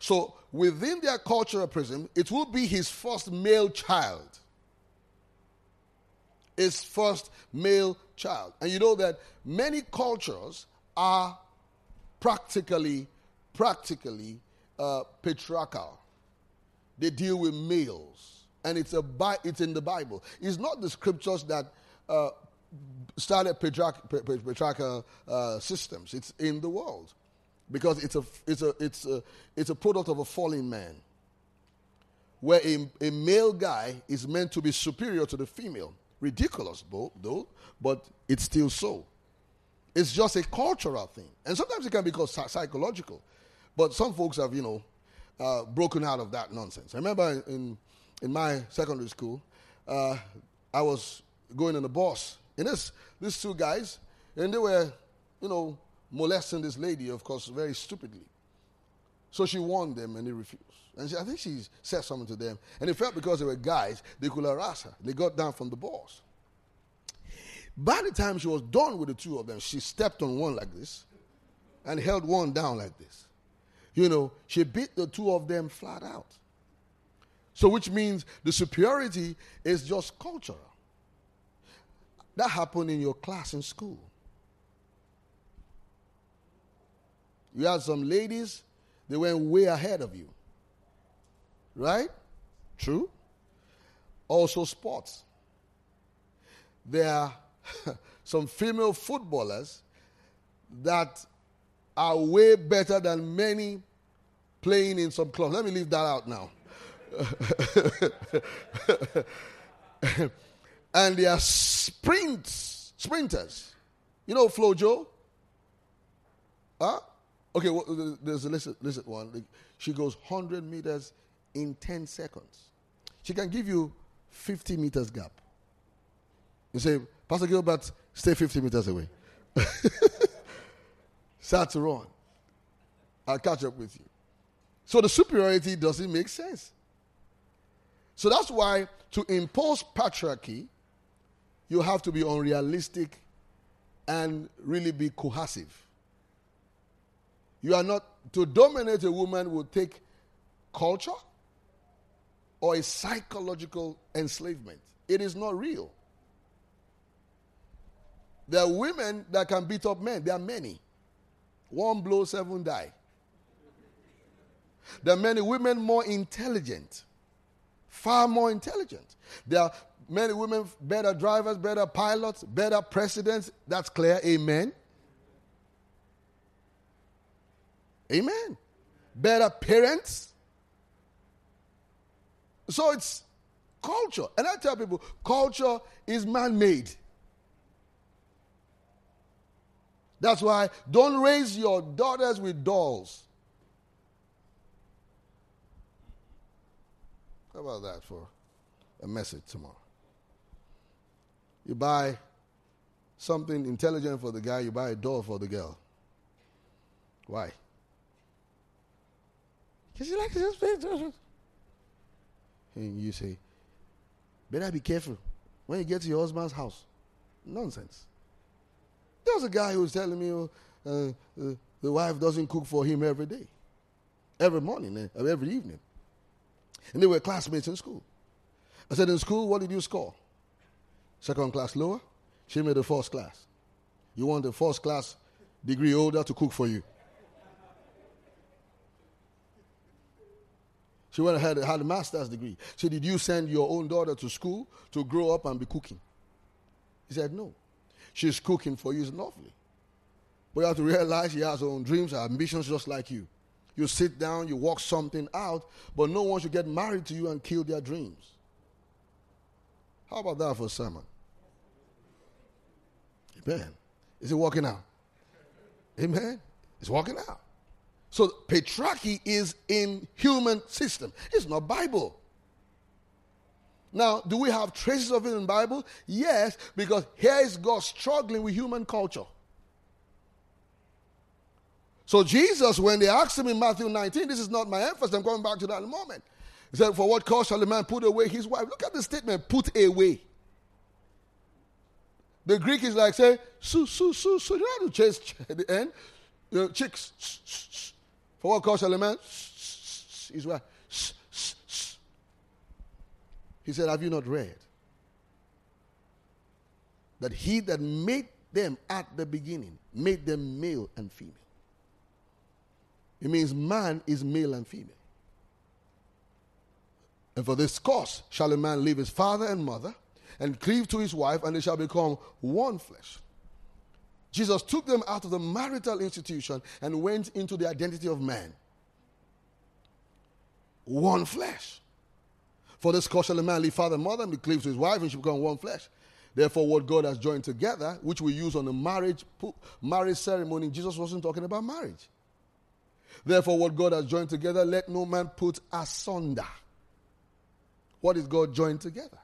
[SPEAKER 1] So within their cultural prism, it will be his first male child. His first male child. And you know that many cultures are practically, practically uh, patriarchal. They deal with males, and it's a it's in the Bible. It's not the scriptures that uh, started patriarchal uh, systems. It's in the world because it's a it's a it's a it's a product of a fallen man, where a, a male guy is meant to be superior to the female. Ridiculous, though, but it's still so. It's just a cultural thing. And sometimes it can be called psychological. But some folks have, you know, uh, broken out of that nonsense. I remember in, in my secondary school, uh, I was going on a bus. And this, these two guys, and they were, you know, molesting this lady, of course, very stupidly. So she warned them and they refused. And she, I think she said something to them. And they felt because they were guys, they could harass her. They got down from the bus. By the time she was done with the two of them, she stepped on one like this and held one down like this. You know, she beat the two of them flat out. So, which means the superiority is just cultural. That happened in your class in school. You had some ladies, they went way ahead of you. Right? True? Also, sports. There are some female footballers that are way better than many playing in some clubs. Let me leave that out now. and they are sprints, sprinters. You know Flojo? Huh? Okay, well, there's a listen, listen one. She goes 100 meters in 10 seconds. She can give you 50 meters gap. You say, Pastor Gilbert, stay 50 meters away. Start to run. I'll catch up with you. So the superiority doesn't make sense. So that's why to impose patriarchy, you have to be unrealistic and really be cohesive. You are not, to dominate a woman will take culture or a psychological enslavement. It is not real. There are women that can beat up men. There are many. One blow, seven die. There are many women more intelligent, far more intelligent. There are many women better drivers, better pilots, better presidents. That's clear. Amen. Amen. Better parents. So it's culture. And I tell people culture is man made. That's why don't raise your daughters with dolls. How about that for a message tomorrow? You buy something intelligent for the guy, you buy a doll for the girl. Why? Because you like this. And you say, better be careful when you get to your husband's house. Nonsense. There was a guy who was telling me uh, uh, the wife doesn't cook for him every day, every morning, uh, every evening. And they were classmates in school. I said, In school, what did you score? Second class lower? She made the first class. You want a first class degree holder to cook for you. She went ahead and had a master's degree. She Did you send your own daughter to school to grow up and be cooking? He said, No. She's cooking for you. It's lovely. But you have to realize she has her own dreams, her ambitions, just like you. You sit down, you work something out, but no one should get married to you and kill their dreams. How about that for a sermon? Amen. Is it walking out? Amen. It's walking out. So patriarchy is in human system. It's not Bible. Now, do we have traces of it in Bible? Yes, because here is God struggling with human culture. So Jesus, when they asked him in Matthew 19, this is not my emphasis, I'm going back to that in a moment. He said, For what cause shall a man put away his wife? Look at the statement, put away. The Greek is like saying, su, su, su, su. You don't have to chase at the end. You know, chicks. For what cause man? His wife. He said, Have you not read that he that made them at the beginning made them male and female? It means man is male and female. And for this cause shall a man leave his father and mother and cleave to his wife, and they shall become one flesh. Jesus took them out of the marital institution and went into the identity of man. One flesh. For this cause shall a man leave father and mother and cleave to his wife, and she become one flesh. Therefore, what God has joined together, which we use on the marriage marriage ceremony, Jesus wasn't talking about marriage. Therefore, what God has joined together, let no man put asunder. What is God joined together?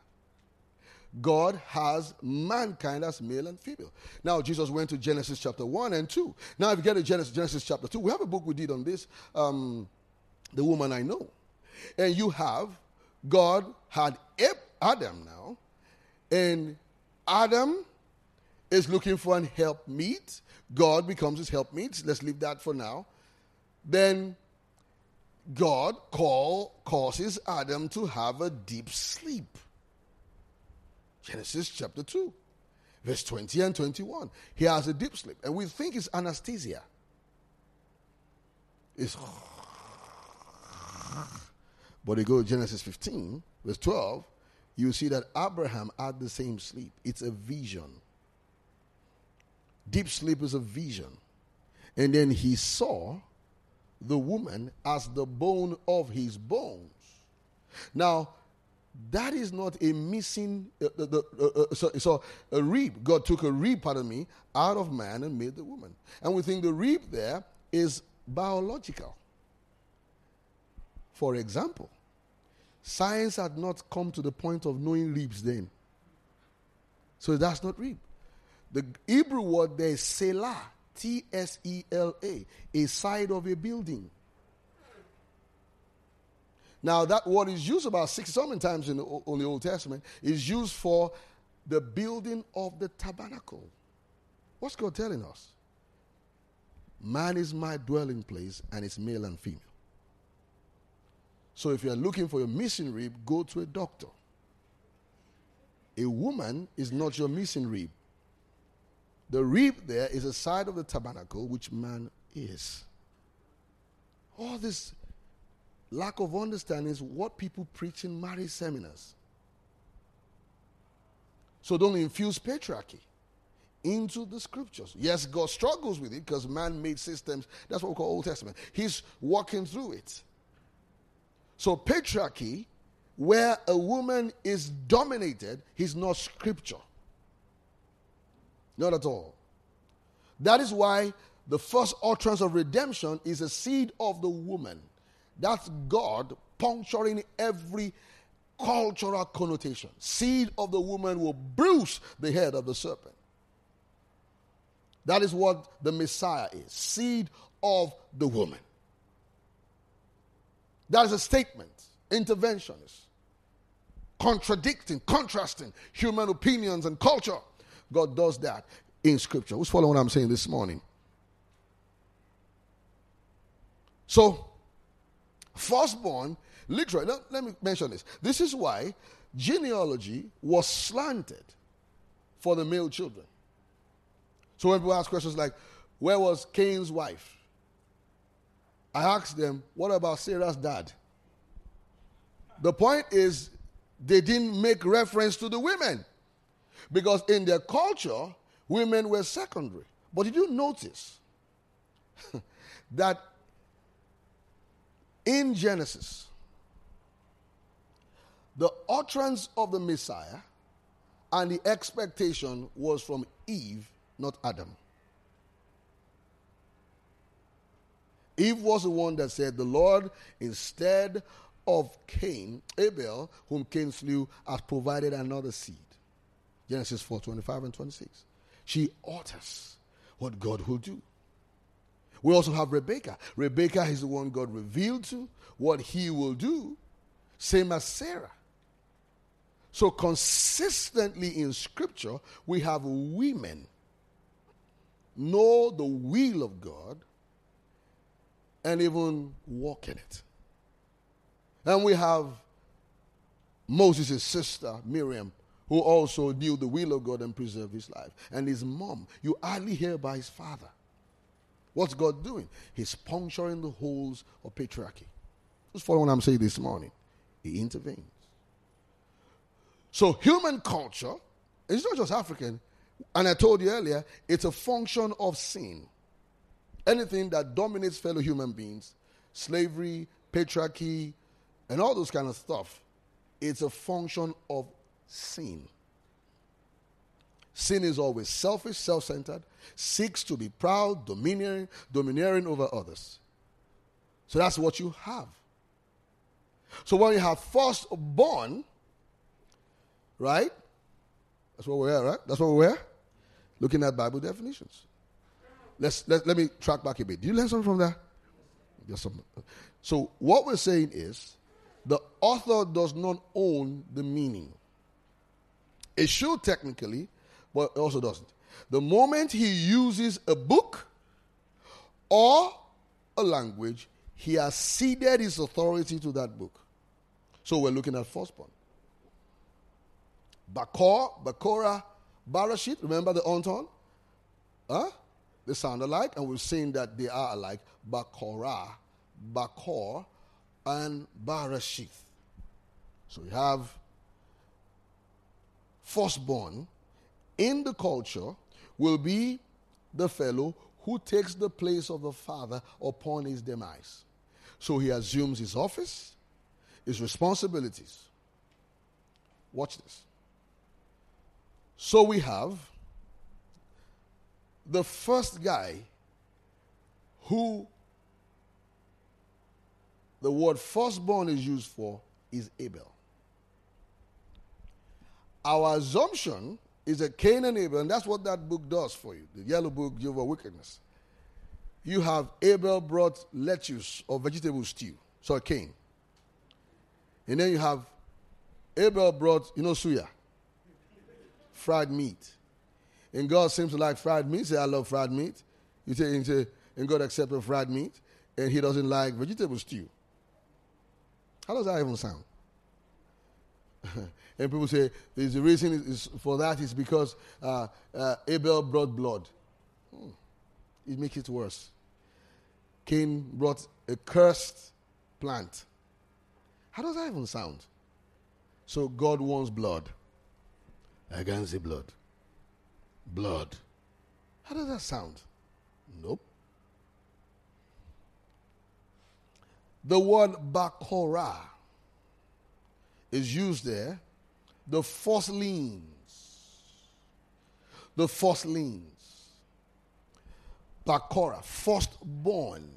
[SPEAKER 1] God has mankind as male and female. Now, Jesus went to Genesis chapter 1 and 2. Now, if you get to Genesis, Genesis chapter 2, we have a book we did on this, um, The Woman I Know. And you have, God had Adam now, and Adam is looking for an helpmeet. God becomes his helpmeet. Let's leave that for now then God call, causes Adam to have a deep sleep. Genesis chapter 2, verse 20 and 21. He has a deep sleep, and we think it's anesthesia. It's but you go to Genesis 15, verse 12, you see that Abraham had the same sleep. It's a vision. Deep sleep is a vision. And then he saw the woman as the bone of his bones. Now, that is not a missing, uh, the, uh, uh, so, so, a rib. God took a rib, pardon me, out of man and made the woman. And we think the rib there is biological. For example, science had not come to the point of knowing ribs then. So that's not rib. The Hebrew word there is tsela. T S E L A, a side of a building. Now, that word is used about six so many times in the, in the Old Testament, is used for the building of the tabernacle. What's God telling us? Man is my dwelling place, and it's male and female. So if you're looking for your missing rib, go to a doctor. A woman is not your missing rib. The rib there is a side of the tabernacle which man is. All this lack of understanding is what people preach in marriage seminars. So don't infuse patriarchy into the scriptures. Yes, God struggles with it because man made systems. That's what we call Old Testament. He's walking through it. So patriarchy, where a woman is dominated, is not scripture. Not at all. That is why the first utterance of redemption is a seed of the woman. That's God puncturing every cultural connotation. Seed of the woman will bruise the head of the serpent. That is what the Messiah is seed of the woman. That is a statement, interventionist, contradicting, contrasting human opinions and culture. God does that in Scripture. Who's following what I'm saying this morning? So, firstborn, literally, let, let me mention this. This is why genealogy was slanted for the male children. So when people ask questions like, where was Cain's wife? I ask them, what about Sarah's dad? The point is, they didn't make reference to the women. Because in their culture, women were secondary. But did you notice that In Genesis, the utterance of the Messiah and the expectation was from Eve, not Adam. Eve was the one that said, The Lord, instead of Cain, Abel, whom Cain slew, has provided another seed. Genesis 4 25 and 26. She utters what God will do. We also have Rebecca. Rebecca is the one God revealed to what he will do, same as Sarah. So, consistently in Scripture, we have women know the will of God and even walk in it. And we have Moses' sister, Miriam, who also knew the will of God and preserved his life. And his mom, you hardly hear about his father. What's God doing? He's puncturing the holes of patriarchy. Just follow what I'm saying this morning. He intervenes. So, human culture, it's not just African, and I told you earlier, it's a function of sin. Anything that dominates fellow human beings, slavery, patriarchy, and all those kind of stuff, it's a function of sin. Sin is always selfish, self centered, seeks to be proud, domineering, domineering over others. So that's what you have. So when you have firstborn, right? That's what we're at, right? That's what we're looking at Bible definitions. Let's let, let me track back a bit. Do you learn something from that? Yes, something. So what we're saying is the author does not own the meaning. It should technically, it also doesn't. The moment he uses a book or a language, he has ceded his authority to that book. So we're looking at firstborn. Bakor, Bakora, Barashit, remember the onton? Huh? They sound alike, and we've seen that they are alike. Bakora, Bakor, and Barashith. So we have firstborn in the culture will be the fellow who takes the place of the father upon his demise. So he assumes his office, his responsibilities. Watch this. So we have the first guy who the word firstborn is used for is Abel. Our assumption is a Cain and Abel, and that's what that book does for you the yellow book, Jehovah Witnesses. You have Abel brought lettuce or vegetable stew, so Cain. And then you have Abel brought, you know, suya, fried meat. And God seems to like fried meat. Say, I love fried meat. You say, and, say, and God accepted fried meat, and He doesn't like vegetable stew. How does that even sound? and people say the reason is for that is because uh, uh, Abel brought blood. Hmm. It makes it worse. Cain brought a cursed plant. How does that even sound? So God wants blood. I can see blood. Blood. How does that sound? Nope. The word bakora is used there. The firstlings. The firstlings. Bakora, firstborn.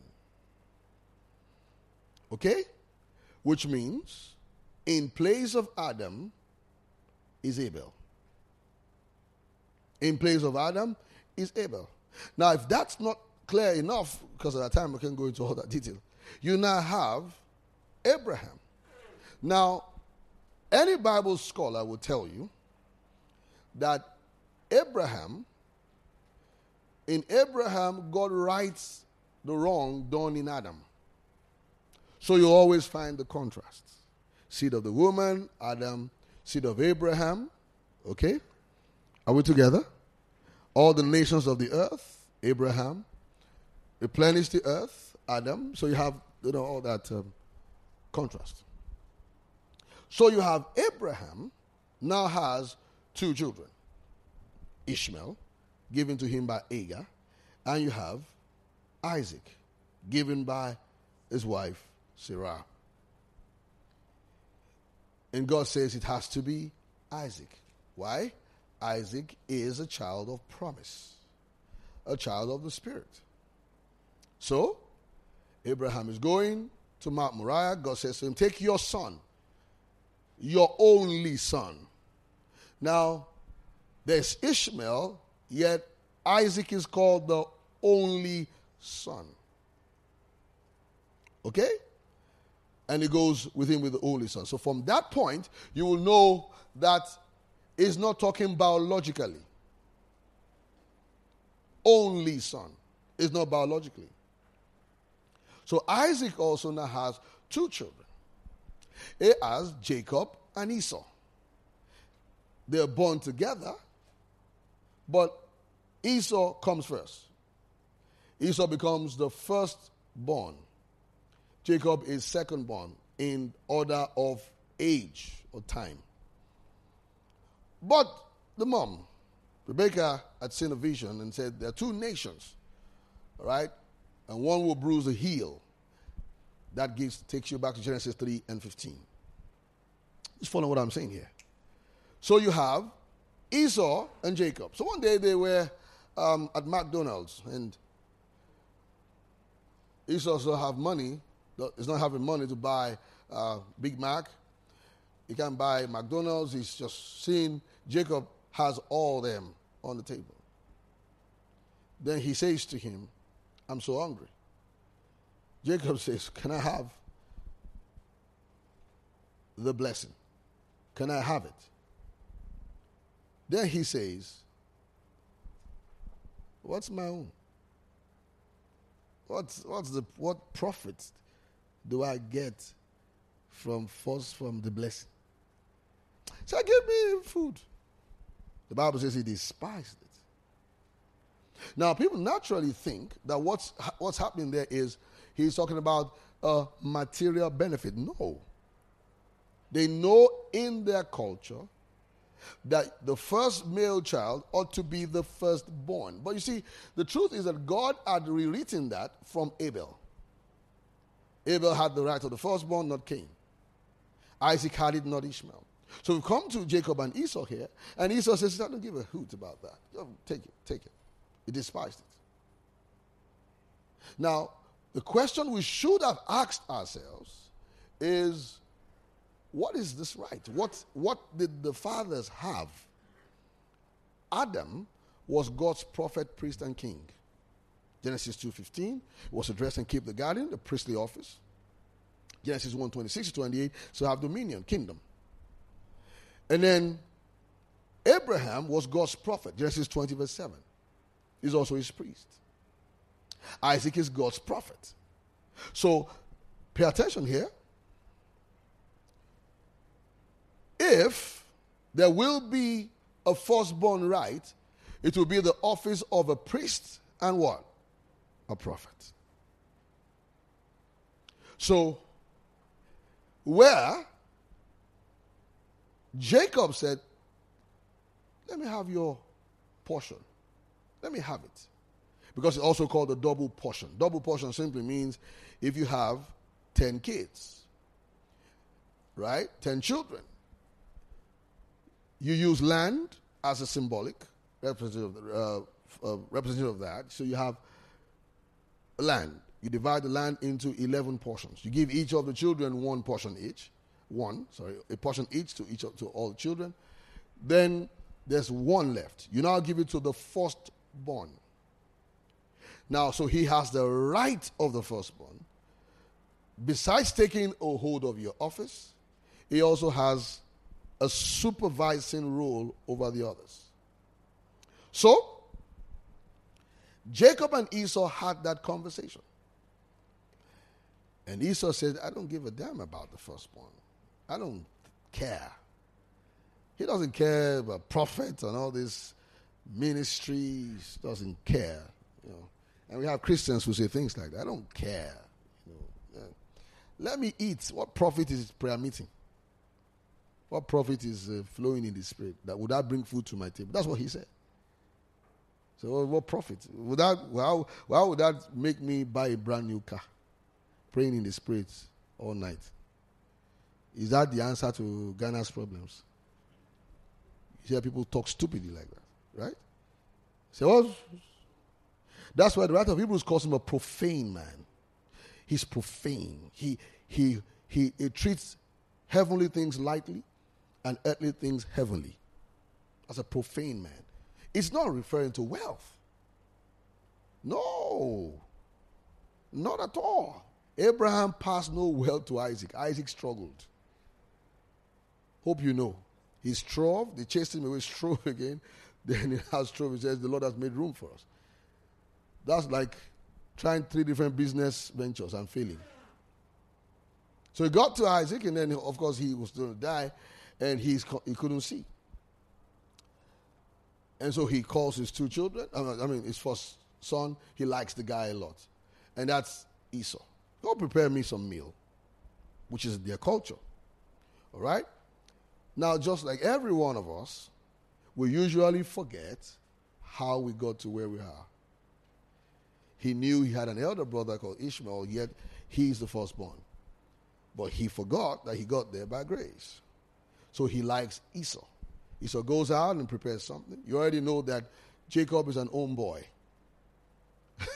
[SPEAKER 1] Okay? Which means in place of Adam is Abel. In place of Adam is Abel. Now, if that's not clear enough, because at that time I can't go into all that detail, you now have Abraham. Now, any Bible scholar will tell you that Abraham, in Abraham, God rights the wrong done in Adam. So you always find the contrasts. Seed of the woman, Adam, seed of Abraham. Okay? Are we together? All the nations of the earth, Abraham. Replenish the earth, Adam. So you have you know all that um, contrast. So you have Abraham now has two children. Ishmael, given to him by Agar, and you have Isaac, given by his wife Sarah. And God says it has to be Isaac. Why? Isaac is a child of promise, a child of the Spirit. So, Abraham is going to Mount Moriah. God says to him, Take your son, your only son. Now, there's Ishmael, yet Isaac is called the only son. Okay? And he goes with him with the only son. So from that point, you will know that he's not talking biologically. Only son is not biologically. So Isaac also now has two children. He has Jacob and Esau. They are born together, but Esau comes first. Esau becomes the firstborn. Jacob is secondborn in order of age or time. But the mom, Rebecca, had seen a vision and said, There are two nations, all right? And one will bruise the heel. That gives, takes you back to Genesis 3 and 15. Just follow what I'm saying here. So you have Esau and Jacob. So one day they were um, at McDonald's and Esau also have money, is not having money to buy uh, Big Mac. He can't buy McDonald's. He's just seeing Jacob has all them on the table. Then he says to him, I'm so hungry. Jacob says, Can I have the blessing? Can I have it? Then he says, What's my own? What's, what's the, what profit do I get from first from the blessing? So give me food. The Bible says he despised it. Now, people naturally think that what's, what's happening there is he's talking about a material benefit. No. They know in their culture that the first male child ought to be the firstborn. But you see, the truth is that God had rewritten that from Abel. Abel had the right of the firstborn, not Cain. Isaac had it, not Ishmael. So we come to Jacob and Esau here, and Esau says, I don't give a hoot about that. Take it, take it. He despised it. Now, the question we should have asked ourselves is what is this right? What, what did the fathers have? Adam was God's prophet, priest, and king. Genesis 2.15 was to dress and keep the garden, the priestly office. Genesis 1, 26 to 28, so have dominion, kingdom. And then Abraham was God's prophet, Genesis 20, verse 7. He's also his priest. Isaac is God's prophet. So pay attention here. If there will be a firstborn right, it will be the office of a priest and what? A prophet. So, where Jacob said, Let me have your portion. Let me have it. Because it's also called a double portion. Double portion simply means if you have 10 kids, right? 10 children. You use land as a symbolic representative, uh, uh, representative of that. So you have land. You divide the land into 11 portions. You give each of the children one portion each. One, sorry, a portion each to each of, to all children. Then there's one left. You now give it to the firstborn. Now, so he has the right of the firstborn. Besides taking a hold of your office, he also has a supervising role over the others. So, Jacob and Esau had that conversation. And Esau said, I don't give a damn about the firstborn. I don't care. He doesn't care about prophets and all these ministries, doesn't care. You know. And we have Christians who say things like that. I don't care. You know. Let me eat. What profit is prayer meeting? What profit is uh, flowing in the spirit? That would that bring food to my table? That's what he said. So what profit? Would that how, how would that make me buy a brand new car? Praying in the spirit all night. Is that the answer to Ghana's problems? You hear people talk stupidly like that, right? Say, so, well, that's why the writer of Hebrews calls him a profane man. He's profane. He, he, he, he treats heavenly things lightly and earthly things heavenly. As a profane man. It's not referring to wealth. No. Not at all. Abraham passed no wealth to Isaac. Isaac struggled. Hope you know. He strove, they chased him away, strove again. Then he has strove. He says, The Lord has made room for us. That's like trying three different business ventures and failing. So he got to Isaac, and then, of course, he was going to die, and he's, he couldn't see. And so he calls his two children, I mean, his first son, he likes the guy a lot. And that's Esau. Go prepare me some meal, which is their culture. All right? Now, just like every one of us, we usually forget how we got to where we are. He knew he had an elder brother called Ishmael, yet he's the firstborn. But he forgot that he got there by grace. So he likes Esau. Esau goes out and prepares something. You already know that Jacob is an own boy.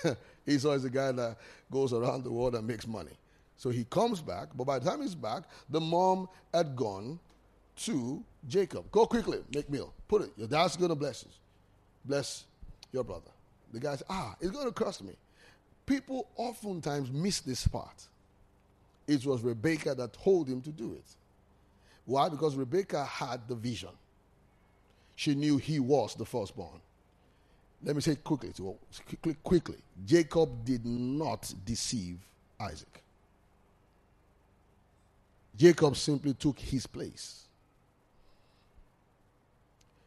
[SPEAKER 1] Esau is the guy that goes around the world and makes money. So he comes back, but by the time he's back, the mom had gone to Jacob. Go quickly, make meal. Put it. Your dad's going to bless you. Bless your brother. The guy said, ah, it's going to cost me. People oftentimes miss this part. It was Rebecca that told him to do it. Why? Because Rebecca had the vision. She knew he was the firstborn. Let me say quickly, quickly, quickly. Jacob did not deceive Isaac. Jacob simply took his place.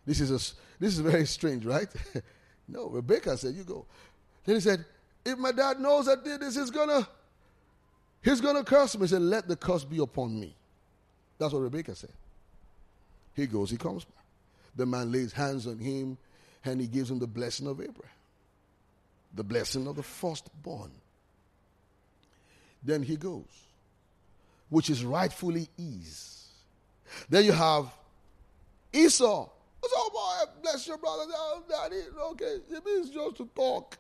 [SPEAKER 1] This is, a, this is very strange, right? no, Rebecca said, You go. Then he said, If my dad knows I did this, he's gonna he's gonna curse me. He said, Let the curse be upon me. That's what Rebecca said. He goes, he comes back. The man lays hands on him and he gives him the blessing of Abraham, the blessing of the firstborn. Then he goes, which is rightfully his. Then you have Esau, Oh eh, boy, bless your brother. Oh, daddy, okay. It means just to talk.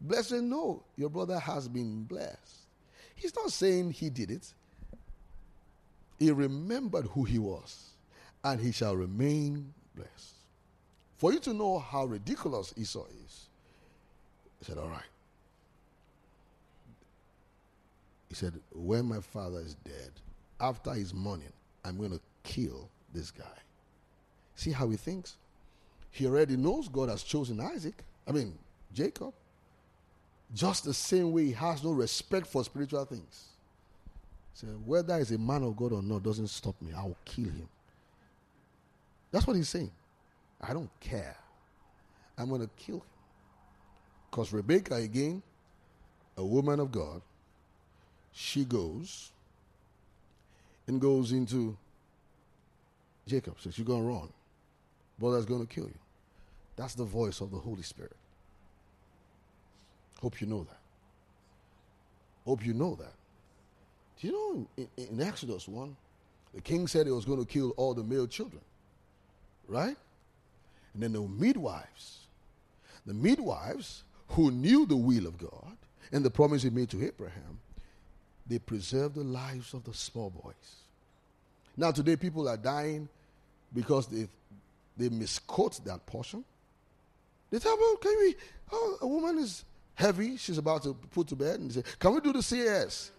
[SPEAKER 1] Blessing, no. Your brother has been blessed. He's not saying he did it. He remembered who he was, and he shall remain blessed. For you to know how ridiculous Esau is, he said, All right. He said, When my father is dead, after his mourning, I'm going to kill this guy. See how he thinks? He already knows God has chosen Isaac, I mean, Jacob. Just the same way he has no respect for spiritual things. So whether he's a man of God or not doesn't stop me. I will kill him. That's what he's saying. I don't care. I'm going to kill him. Because Rebecca, again, a woman of God, she goes and goes into Jacob. Says, You're going to run brother's going to kill you. That's the voice of the Holy Spirit. Hope you know that. Hope you know that. Do you know in, in, in Exodus 1, the king said he was going to kill all the male children, right? And then the midwives, the midwives who knew the will of God and the promise he made to Abraham, they preserved the lives of the small boys. Now, today, people are dying because they they misquote that portion. They tell me, can we, oh, a woman is heavy, she's about to put to bed, and they say, can we do the CS?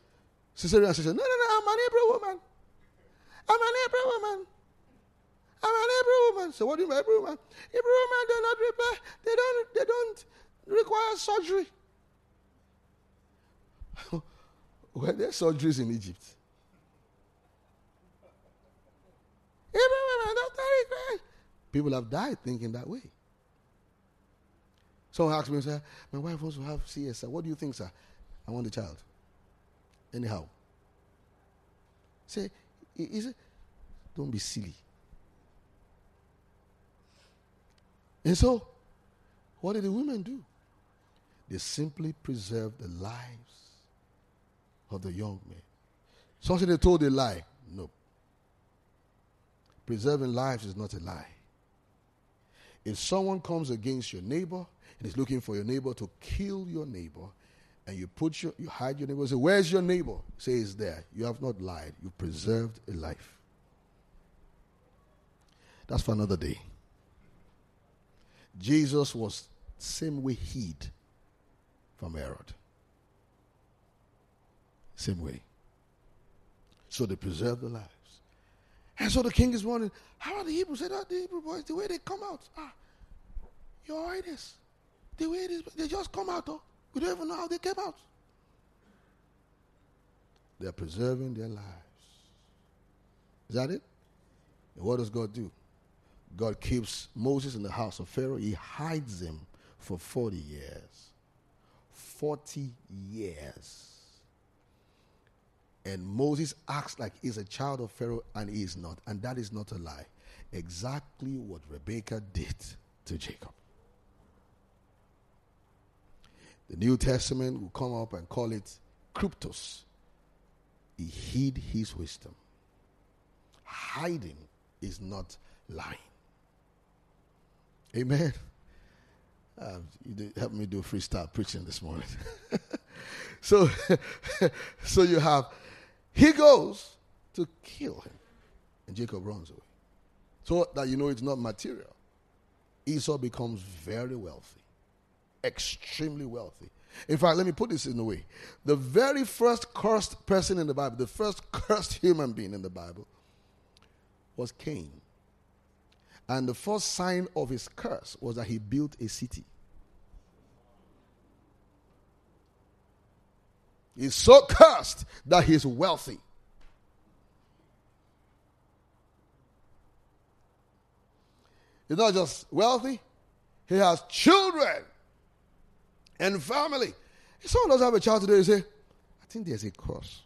[SPEAKER 1] Caesarean says, no, no, no, I'm an Hebrew woman. I'm an Hebrew woman. I'm an Hebrew woman. So what do you mean Hebrew woman? Hebrew women do not repair, they don't, they don't require surgery. well, there's surgeries in Egypt. Hebrew women don't require People have died thinking that way. Someone asked me, sir, my wife wants to have CS. Sir. What do you think, sir? I want a child. Anyhow. Say, is it? Don't be silly. And so, what did the women do? They simply preserved the lives of the young men. Something they told a lie. No. Preserving lives is not a lie. If someone comes against your neighbor and is looking for your neighbor to kill your neighbor, and you put your you hide your neighbor, say, Where's your neighbor? Say it's there. You have not lied. You've preserved a life. That's for another day. Jesus was same way hid from Herod. Same way. So they preserved the lives. And so the king is wondering, how are the Hebrews? Said, the Hebrew boys, the way they come out. Ah, your highness. The way it is, they just come out. Oh. We don't even know how they came out. They're preserving their lives. Is that it? And what does God do? God keeps Moses in the house of Pharaoh. He hides him for 40 years. 40 years. And Moses acts like he's a child of Pharaoh and he is not. And that is not a lie. Exactly what Rebekah did to Jacob. The New Testament will come up and call it cryptos. He hid his wisdom. Hiding is not lying. Amen. Uh, you help me do freestyle preaching this morning. so, so you have, he goes to kill him, and Jacob runs away. So that you know it's not material. Esau becomes very wealthy, extremely wealthy. In fact, let me put this in a way. The very first cursed person in the Bible, the first cursed human being in the Bible, was Cain. And the first sign of his curse was that he built a city. He's so cursed that he's wealthy. He's not just wealthy, he has children and family. If someone doesn't have a child today, you say, I think there's a curse.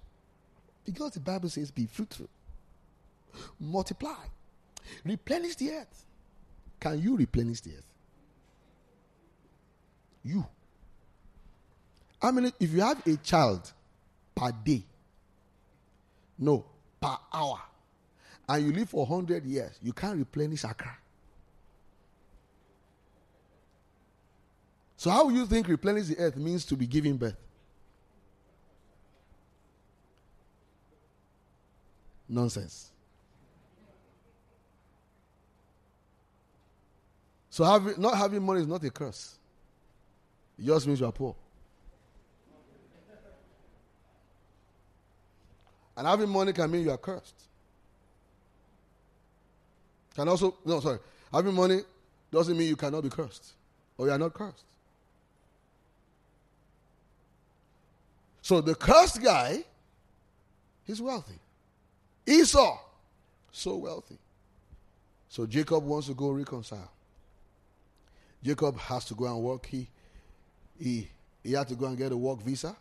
[SPEAKER 1] Because the Bible says, be fruitful, multiply, Replenish the earth. Can you replenish the earth? You. I mean, if you have a child per day, no, per hour, and you live for 100 years, you can't replenish Accra. So, how you think replenish the earth means to be giving birth? Nonsense. So having, not having money is not a curse. It just means you are poor. And having money can mean you are cursed. Can also, no, sorry. Having money doesn't mean you cannot be cursed or you are not cursed. So the cursed guy, he's wealthy. Esau, so wealthy. So Jacob wants to go reconcile. Jacob has to go and work. He, he, he had to go and get a work visa.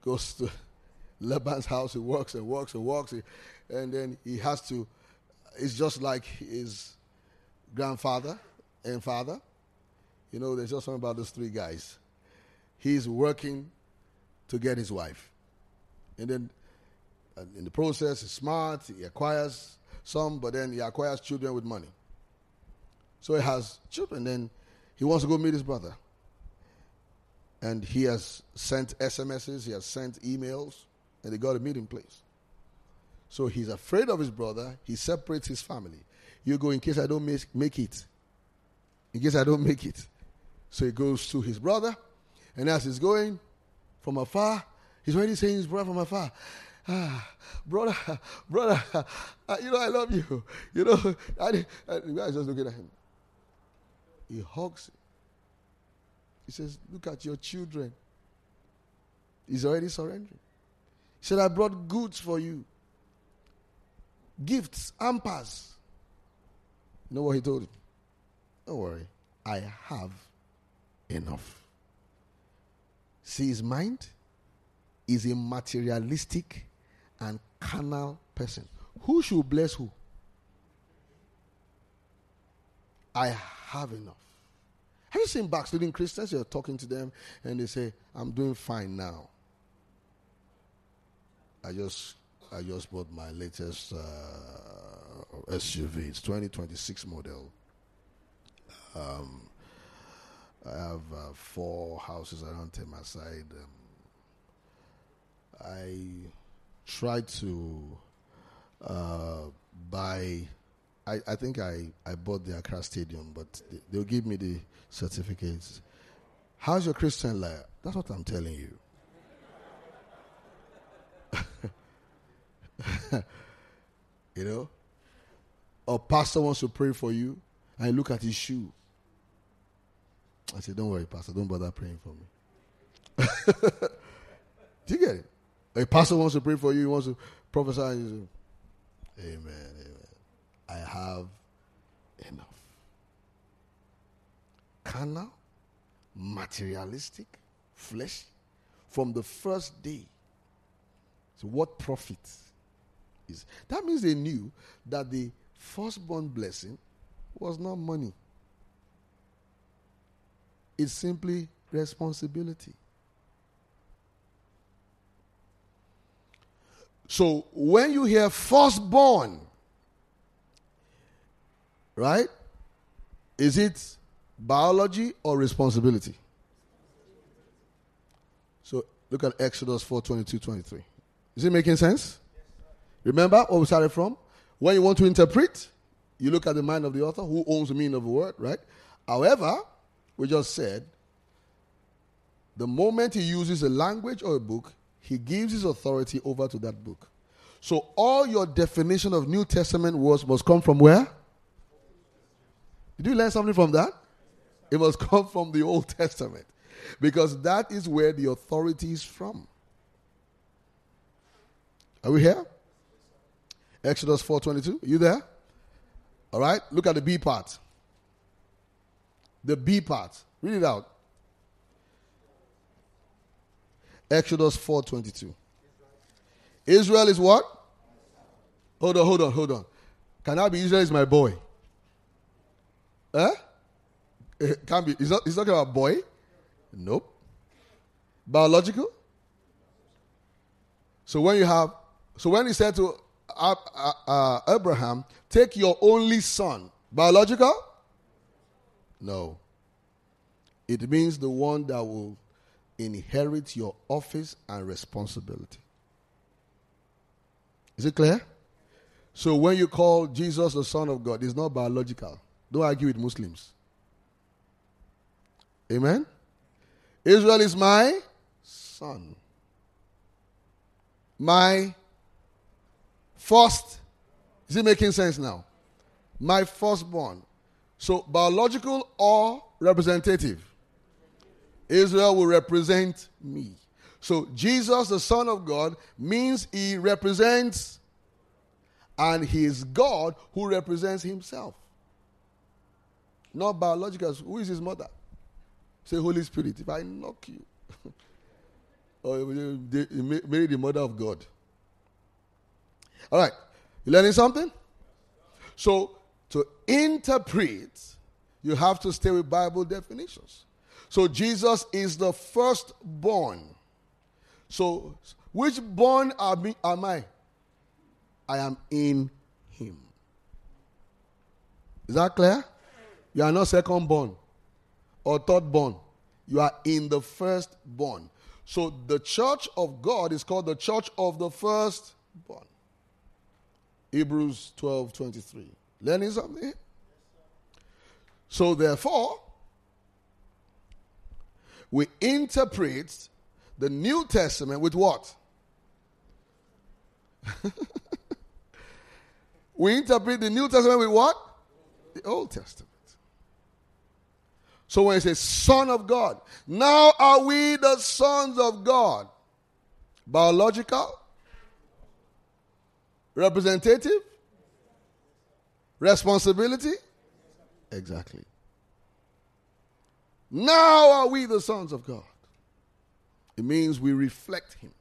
[SPEAKER 1] Goes to Laban's house. He works and works and works. And then he has to, it's just like his grandfather and father. You know, there's just something about those three guys. He's working to get his wife. And then uh, in the process, he's smart, he acquires some, but then he acquires children with money. So he has children. Then he wants to go meet his brother. And he has sent SMSs, he has sent emails, and they got a meeting place. So he's afraid of his brother. He separates his family. You go in case I don't make, make it. In case I don't make it. So he goes to his brother. And as he's going from afar, he's already saying his brother from afar. Ah, brother, brother, uh, you know I love you. You know, and the guy's just looking at him. He hugs him. He says, Look at your children. He's already surrendering. He said, I brought goods for you. Gifts, ampas. You know what he told him? Don't worry. I have enough. See his mind is a materialistic and carnal person. Who should bless who? I have enough. Have you seen backsliding Christians? You're talking to them and they say, I'm doing fine now. I just I just bought my latest uh, SUV. It's 2026 model. Um, I have uh, four houses around Temarside. Um, I tried to uh, buy. I, I think I, I bought the Accra Stadium, but they, they'll give me the certificates. How's your Christian life? That's what I'm telling you. you know? A pastor wants to pray for you, and you look at his shoe. I said, Don't worry, Pastor, don't bother praying for me. Do you get it? A pastor wants to pray for you, he wants to prophesy, and you say, Amen, amen. I have enough. Carnal, materialistic, flesh, from the first day. So, what profit is? That means they knew that the firstborn blessing was not money, it's simply responsibility. So when you hear firstborn, right? Is it biology or responsibility? So look at Exodus 4 22 23. Is it making sense? Remember where we started from? When you want to interpret, you look at the mind of the author who owns the meaning of a word, right? However, we just said the moment he uses a language or a book, he gives his authority over to that book. So all your definition of New Testament words must come from where? Did you learn something from that? It must come from the Old Testament. Because that is where the authority is from. Are we here? Exodus 4:22. You there? All right. Look at the B part. The B part. Read it out. Exodus 4:22. Israel is what? Hold on, hold on, hold on. Can I be Israel is my boy? Eh? Can't be. He's not, he's talking about boy. Nope. Biological. So when you have, so when he said to uh, uh, Abraham, take your only son, biological? No. It means the one that will inherit your office and responsibility. Is it clear? So when you call Jesus the Son of God, it's not biological. Don't argue with Muslims. Amen? Israel is my son. My first. Is it making sense now? My firstborn. So biological or representative? Israel will represent me. So Jesus, the Son of God, means he represents and he is God who represents himself. Not biological. Who is his mother? Say, Holy Spirit, if I knock you. or eh, eh, eh, Mary, the mother of God. All right. You learning something? So, to interpret, you have to stay with Bible definitions. So, Jesus is the firstborn. So, which born am I? I am in him. Is that clear? You are not second born or third born. You are in the first born. So the church of God is called the church of the firstborn. Hebrews 12 23. Learning something? So therefore, we interpret the New Testament with what? we interpret the New Testament with what? The Old Testament. So when it says Son of God, now are we the sons of God? Biological? Representative? Responsibility? Exactly. Now are we the sons of God. It means we reflect Him.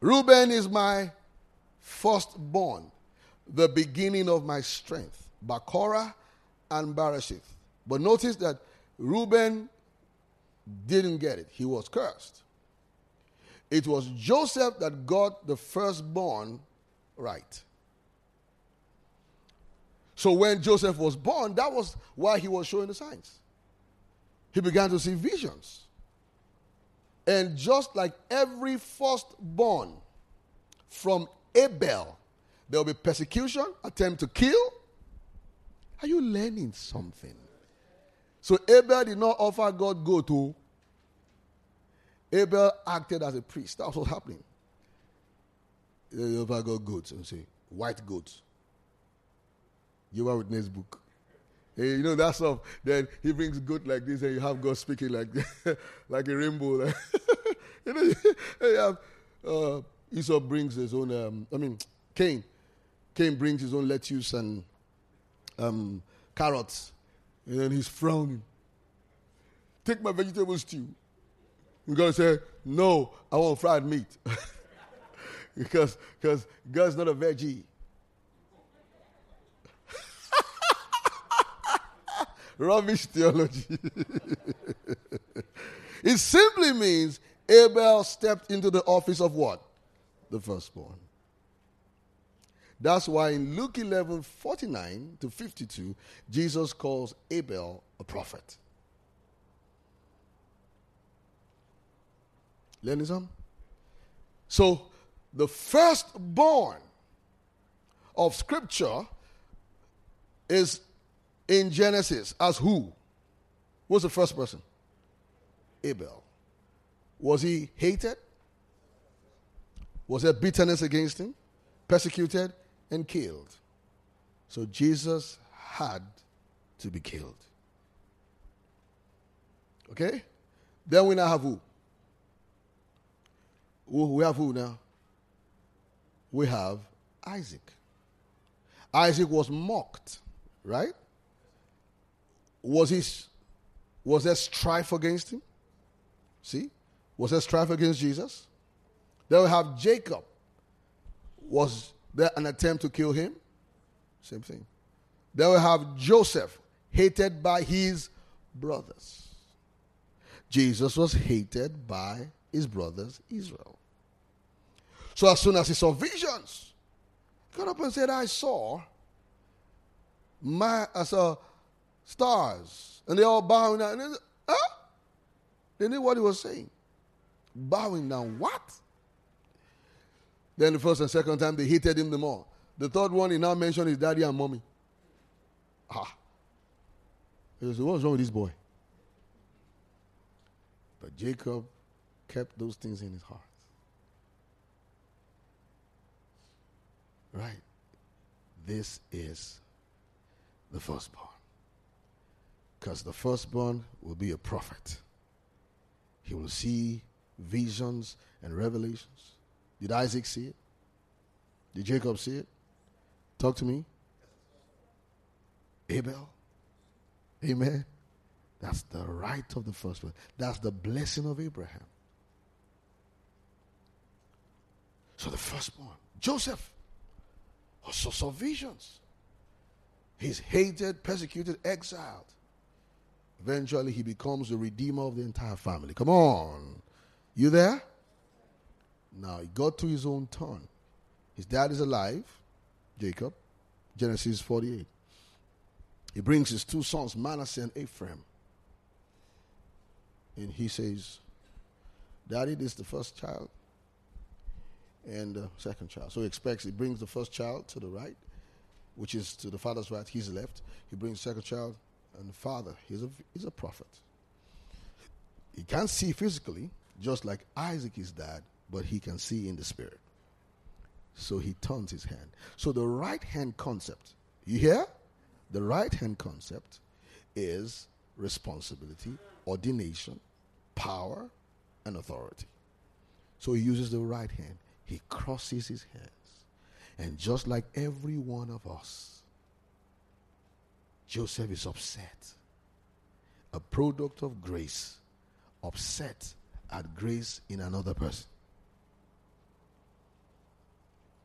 [SPEAKER 1] Reuben is my firstborn, the beginning of my strength. Bakora and Bereshith. But notice that Reuben didn't get it. He was cursed. It was Joseph that got the firstborn right. So when Joseph was born, that was why he was showing the signs. He began to see visions. And just like every firstborn from Abel, there will be persecution, attempt to kill. Are you learning something? So Abel did not offer God goat to. Abel acted as a priest. That's what's happening. He offer God goats and say, white goats. Jehovah Witness book. Hey, you know that stuff. Then he brings goat like this, and you have God speaking like like a rainbow. you know, you have, uh, Esau brings his own. Um, I mean, Cain. Cain brings his own lettuce and um, carrots, and he's frowning. Take my vegetable stew. And God say, No, I want fried meat. because because God's not a veggie. Rubbish theology. it simply means Abel stepped into the office of what? The firstborn. That's why in Luke 11 49 to 52, Jesus calls Abel a prophet. Learning some? So, the firstborn of Scripture is in Genesis as who? What's the first person? Abel. Was he hated? Was there bitterness against him? Persecuted and killed. So Jesus had to be killed. Okay? Then we now have who? We have who now? We have Isaac. Isaac was mocked, right? Was his was there strife against him? See? Was there strife against Jesus? Then we have Jacob. Was there an attempt to kill him? Same thing. Then we have Joseph, hated by his brothers. Jesus was hated by his brothers, Israel. So as soon as he saw visions, he got up and said, I saw my I saw stars. And they all bowing down. And they, huh? They knew what he was saying. Bowing down. What? Then the first and second time they hated him the more. The third one he now mentioned his daddy and mommy. Ah. He said, What's wrong with this boy? But Jacob kept those things in his heart. Right? This is the firstborn. Because the firstborn will be a prophet. He will see visions and revelations. Did Isaac see it? Did Jacob see it? Talk to me. Abel. Amen. That's the right of the firstborn. That's the blessing of Abraham. So the firstborn, Joseph, also saw visions. He's hated, persecuted, exiled. Eventually, he becomes the redeemer of the entire family. Come on. You there? Now, he got to his own turn. His dad is alive, Jacob, Genesis 48. He brings his two sons, Manasseh and Ephraim. And he says, Daddy, this is the first child and the second child. So he expects, he brings the first child to the right, which is to the father's right, he's left. He brings the second child and the father, he's a, he's a prophet. He can't see physically, just like Isaac is dad, but he can see in the spirit. So he turns his hand. So the right hand concept, you hear? The right hand concept is responsibility, ordination, power, and authority. So he uses the right hand. He crosses his hands. And just like every one of us, Joseph is upset. A product of grace, upset at grace in another person.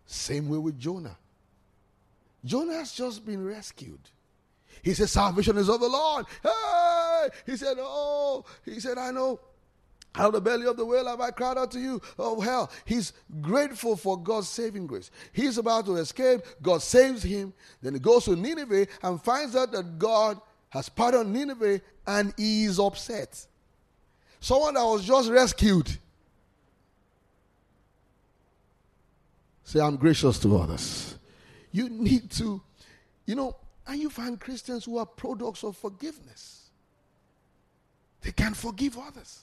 [SPEAKER 1] Same way with Jonah. Jonah has just been rescued. He said, Salvation is of the Lord. Hey! He said, Oh, he said, I know Out of the belly of the whale have I cried out to you. Oh, hell. He's grateful for God's saving grace. He's about to escape. God saves him. Then he goes to Nineveh and finds out that God has pardoned Nineveh and he is upset. Someone that was just rescued. Say, I'm gracious to others. You need to, you know, and you find Christians who are products of forgiveness. They can forgive others.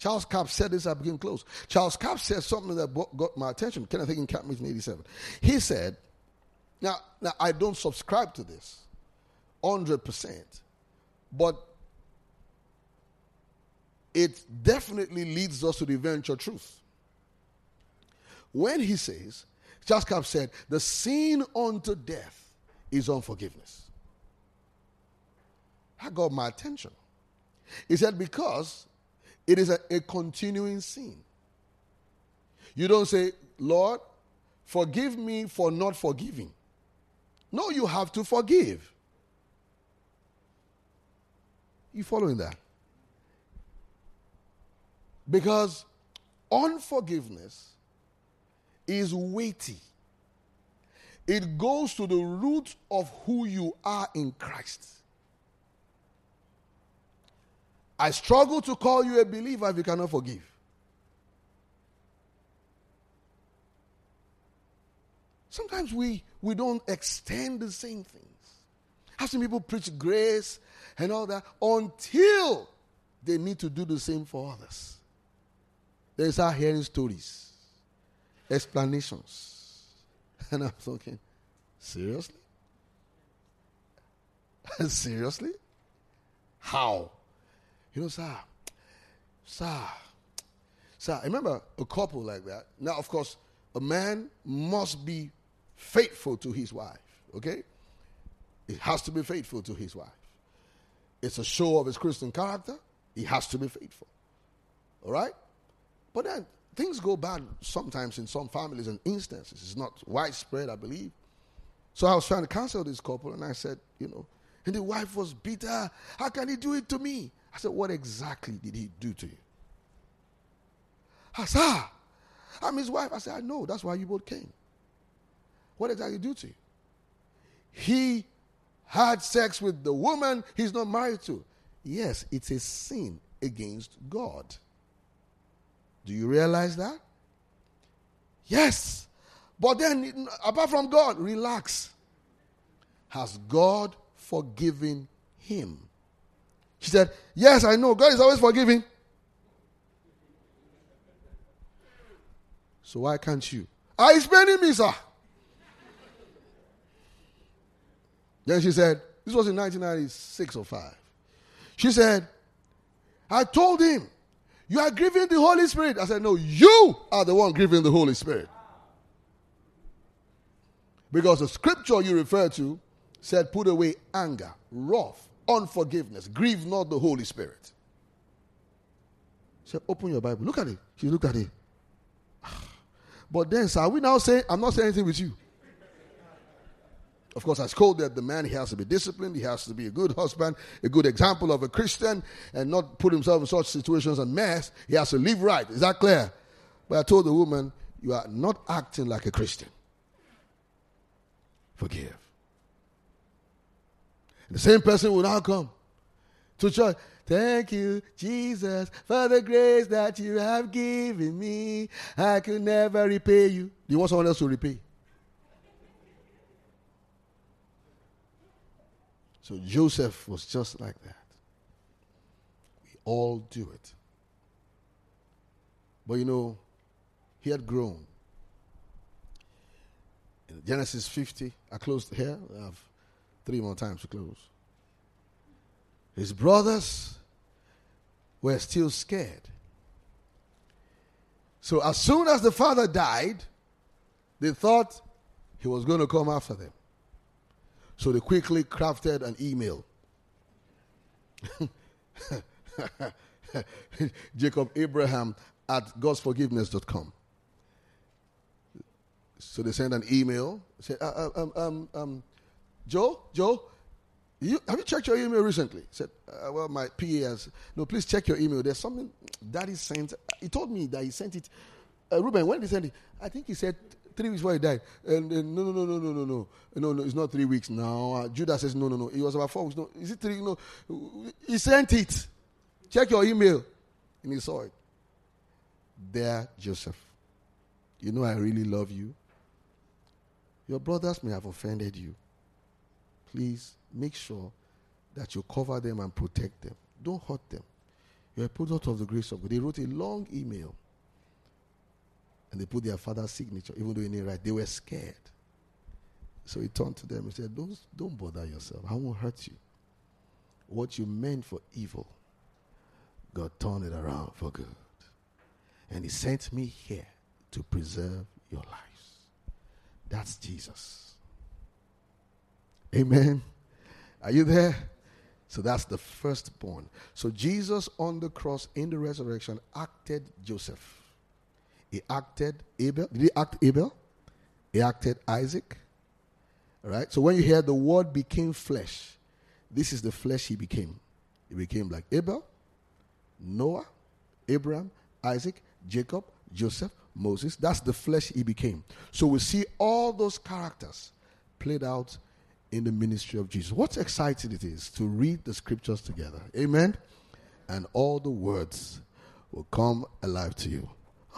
[SPEAKER 1] Charles Capps said this, I begin close. Charles Capps said something that got my attention. Can I think in Camp Meeting 87? He said, now, now I don't subscribe to this 100%, but it definitely leads us to the eventual truth. When he says, Charles Capps said, the sin unto death is unforgiveness. That got my attention. He said, because it is a, a continuing sin. You don't say, Lord, forgive me for not forgiving. No, you have to forgive. You following that? Because unforgiveness is weighty. It goes to the root of who you are in Christ. I struggle to call you a believer if you cannot forgive. Sometimes we, we don't extend the same things. I've seen people preach grace and all that until they need to do the same for others. They start hearing stories, explanations. And I'm thinking, seriously? seriously? How? You know, sir, sir, sir. I remember a couple like that. Now, of course, a man must be faithful to his wife, okay? He has to be faithful to his wife. It's a show of his Christian character. He has to be faithful. All right? But then things go bad sometimes in some families and instances. It's not widespread, I believe. So I was trying to counsel this couple, and I said, you know, and the wife was bitter. How can he do it to me? I said, What exactly did he do to you? I said, ah, I'm his wife. I said, I know. That's why you both came. What exactly did he do to you? He had sex with the woman he's not married to. Yes, it's a sin against God. Do you realize that? Yes. But then, apart from God, relax. Has God forgiven him? She said, Yes, I know. God is always forgiving. So why can't you? Ah, he's spending me, sir. Then she said, This was in 1996 or 5. She said, I told him, You are grieving the Holy Spirit. I said, No, you are the one grieving the Holy Spirit. Because the scripture you refer to said, Put away anger, wrath, unforgiveness. Grieve not the Holy Spirit. She said, Open your Bible. Look at it. She looked at it. Ah. But then, sir, we now say, I'm not saying anything with you. Of course, I scolded the man. He has to be disciplined. He has to be a good husband, a good example of a Christian, and not put himself in such situations and mess. He has to live right. Is that clear? But I told the woman, You are not acting like a Christian. Forgive. The same person will now come to church. Thank you, Jesus, for the grace that you have given me. I could never repay you. Do you want someone else to repay? So Joseph was just like that. We all do it. But you know, he had grown. In Genesis 50, I closed here. I have Three more times to close. His brothers were still scared. So as soon as the father died, they thought he was going to come after them. So they quickly crafted an email. Jacob Abraham at godsforgiveness.com. So they sent an email. Said, uh, uh um, um, um, Joe, Joe, You, have you checked your email recently? He said, uh, Well, my PA has. No, please check your email. There's something daddy sent. He told me that he sent it. Uh, Reuben, when did he send it? I think he said three weeks before he died. And, and no, no, no, no, no, no, no. No, no, it's not three weeks now. Uh, Judah says, No, no, no. It was about four weeks. No, is it three? No. He sent it. Check your email. And he saw it. There, Joseph. You know, I really love you. Your brothers may have offended you. Please make sure that you cover them and protect them. Don't hurt them. You're a product of the grace of God. They wrote a long email and they put their father's signature, even though he didn't write. They were scared. So he turned to them and said, Don't, don't bother yourself. I won't hurt you. What you meant for evil, God turned it around for good. And he sent me here to preserve your lives. That's Jesus. Amen. Are you there? So that's the firstborn. So Jesus on the cross in the resurrection acted Joseph. He acted Abel. Did he act Abel? He acted Isaac. All right. So when you hear the word became flesh, this is the flesh he became. He became like Abel, Noah, Abraham, Isaac, Jacob, Joseph, Moses. That's the flesh he became. So we see all those characters played out in the ministry of Jesus. What exciting it is to read the scriptures together. Amen. And all the words will come alive to you.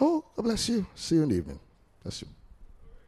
[SPEAKER 1] Oh, God bless you. See you in the evening. Bless you.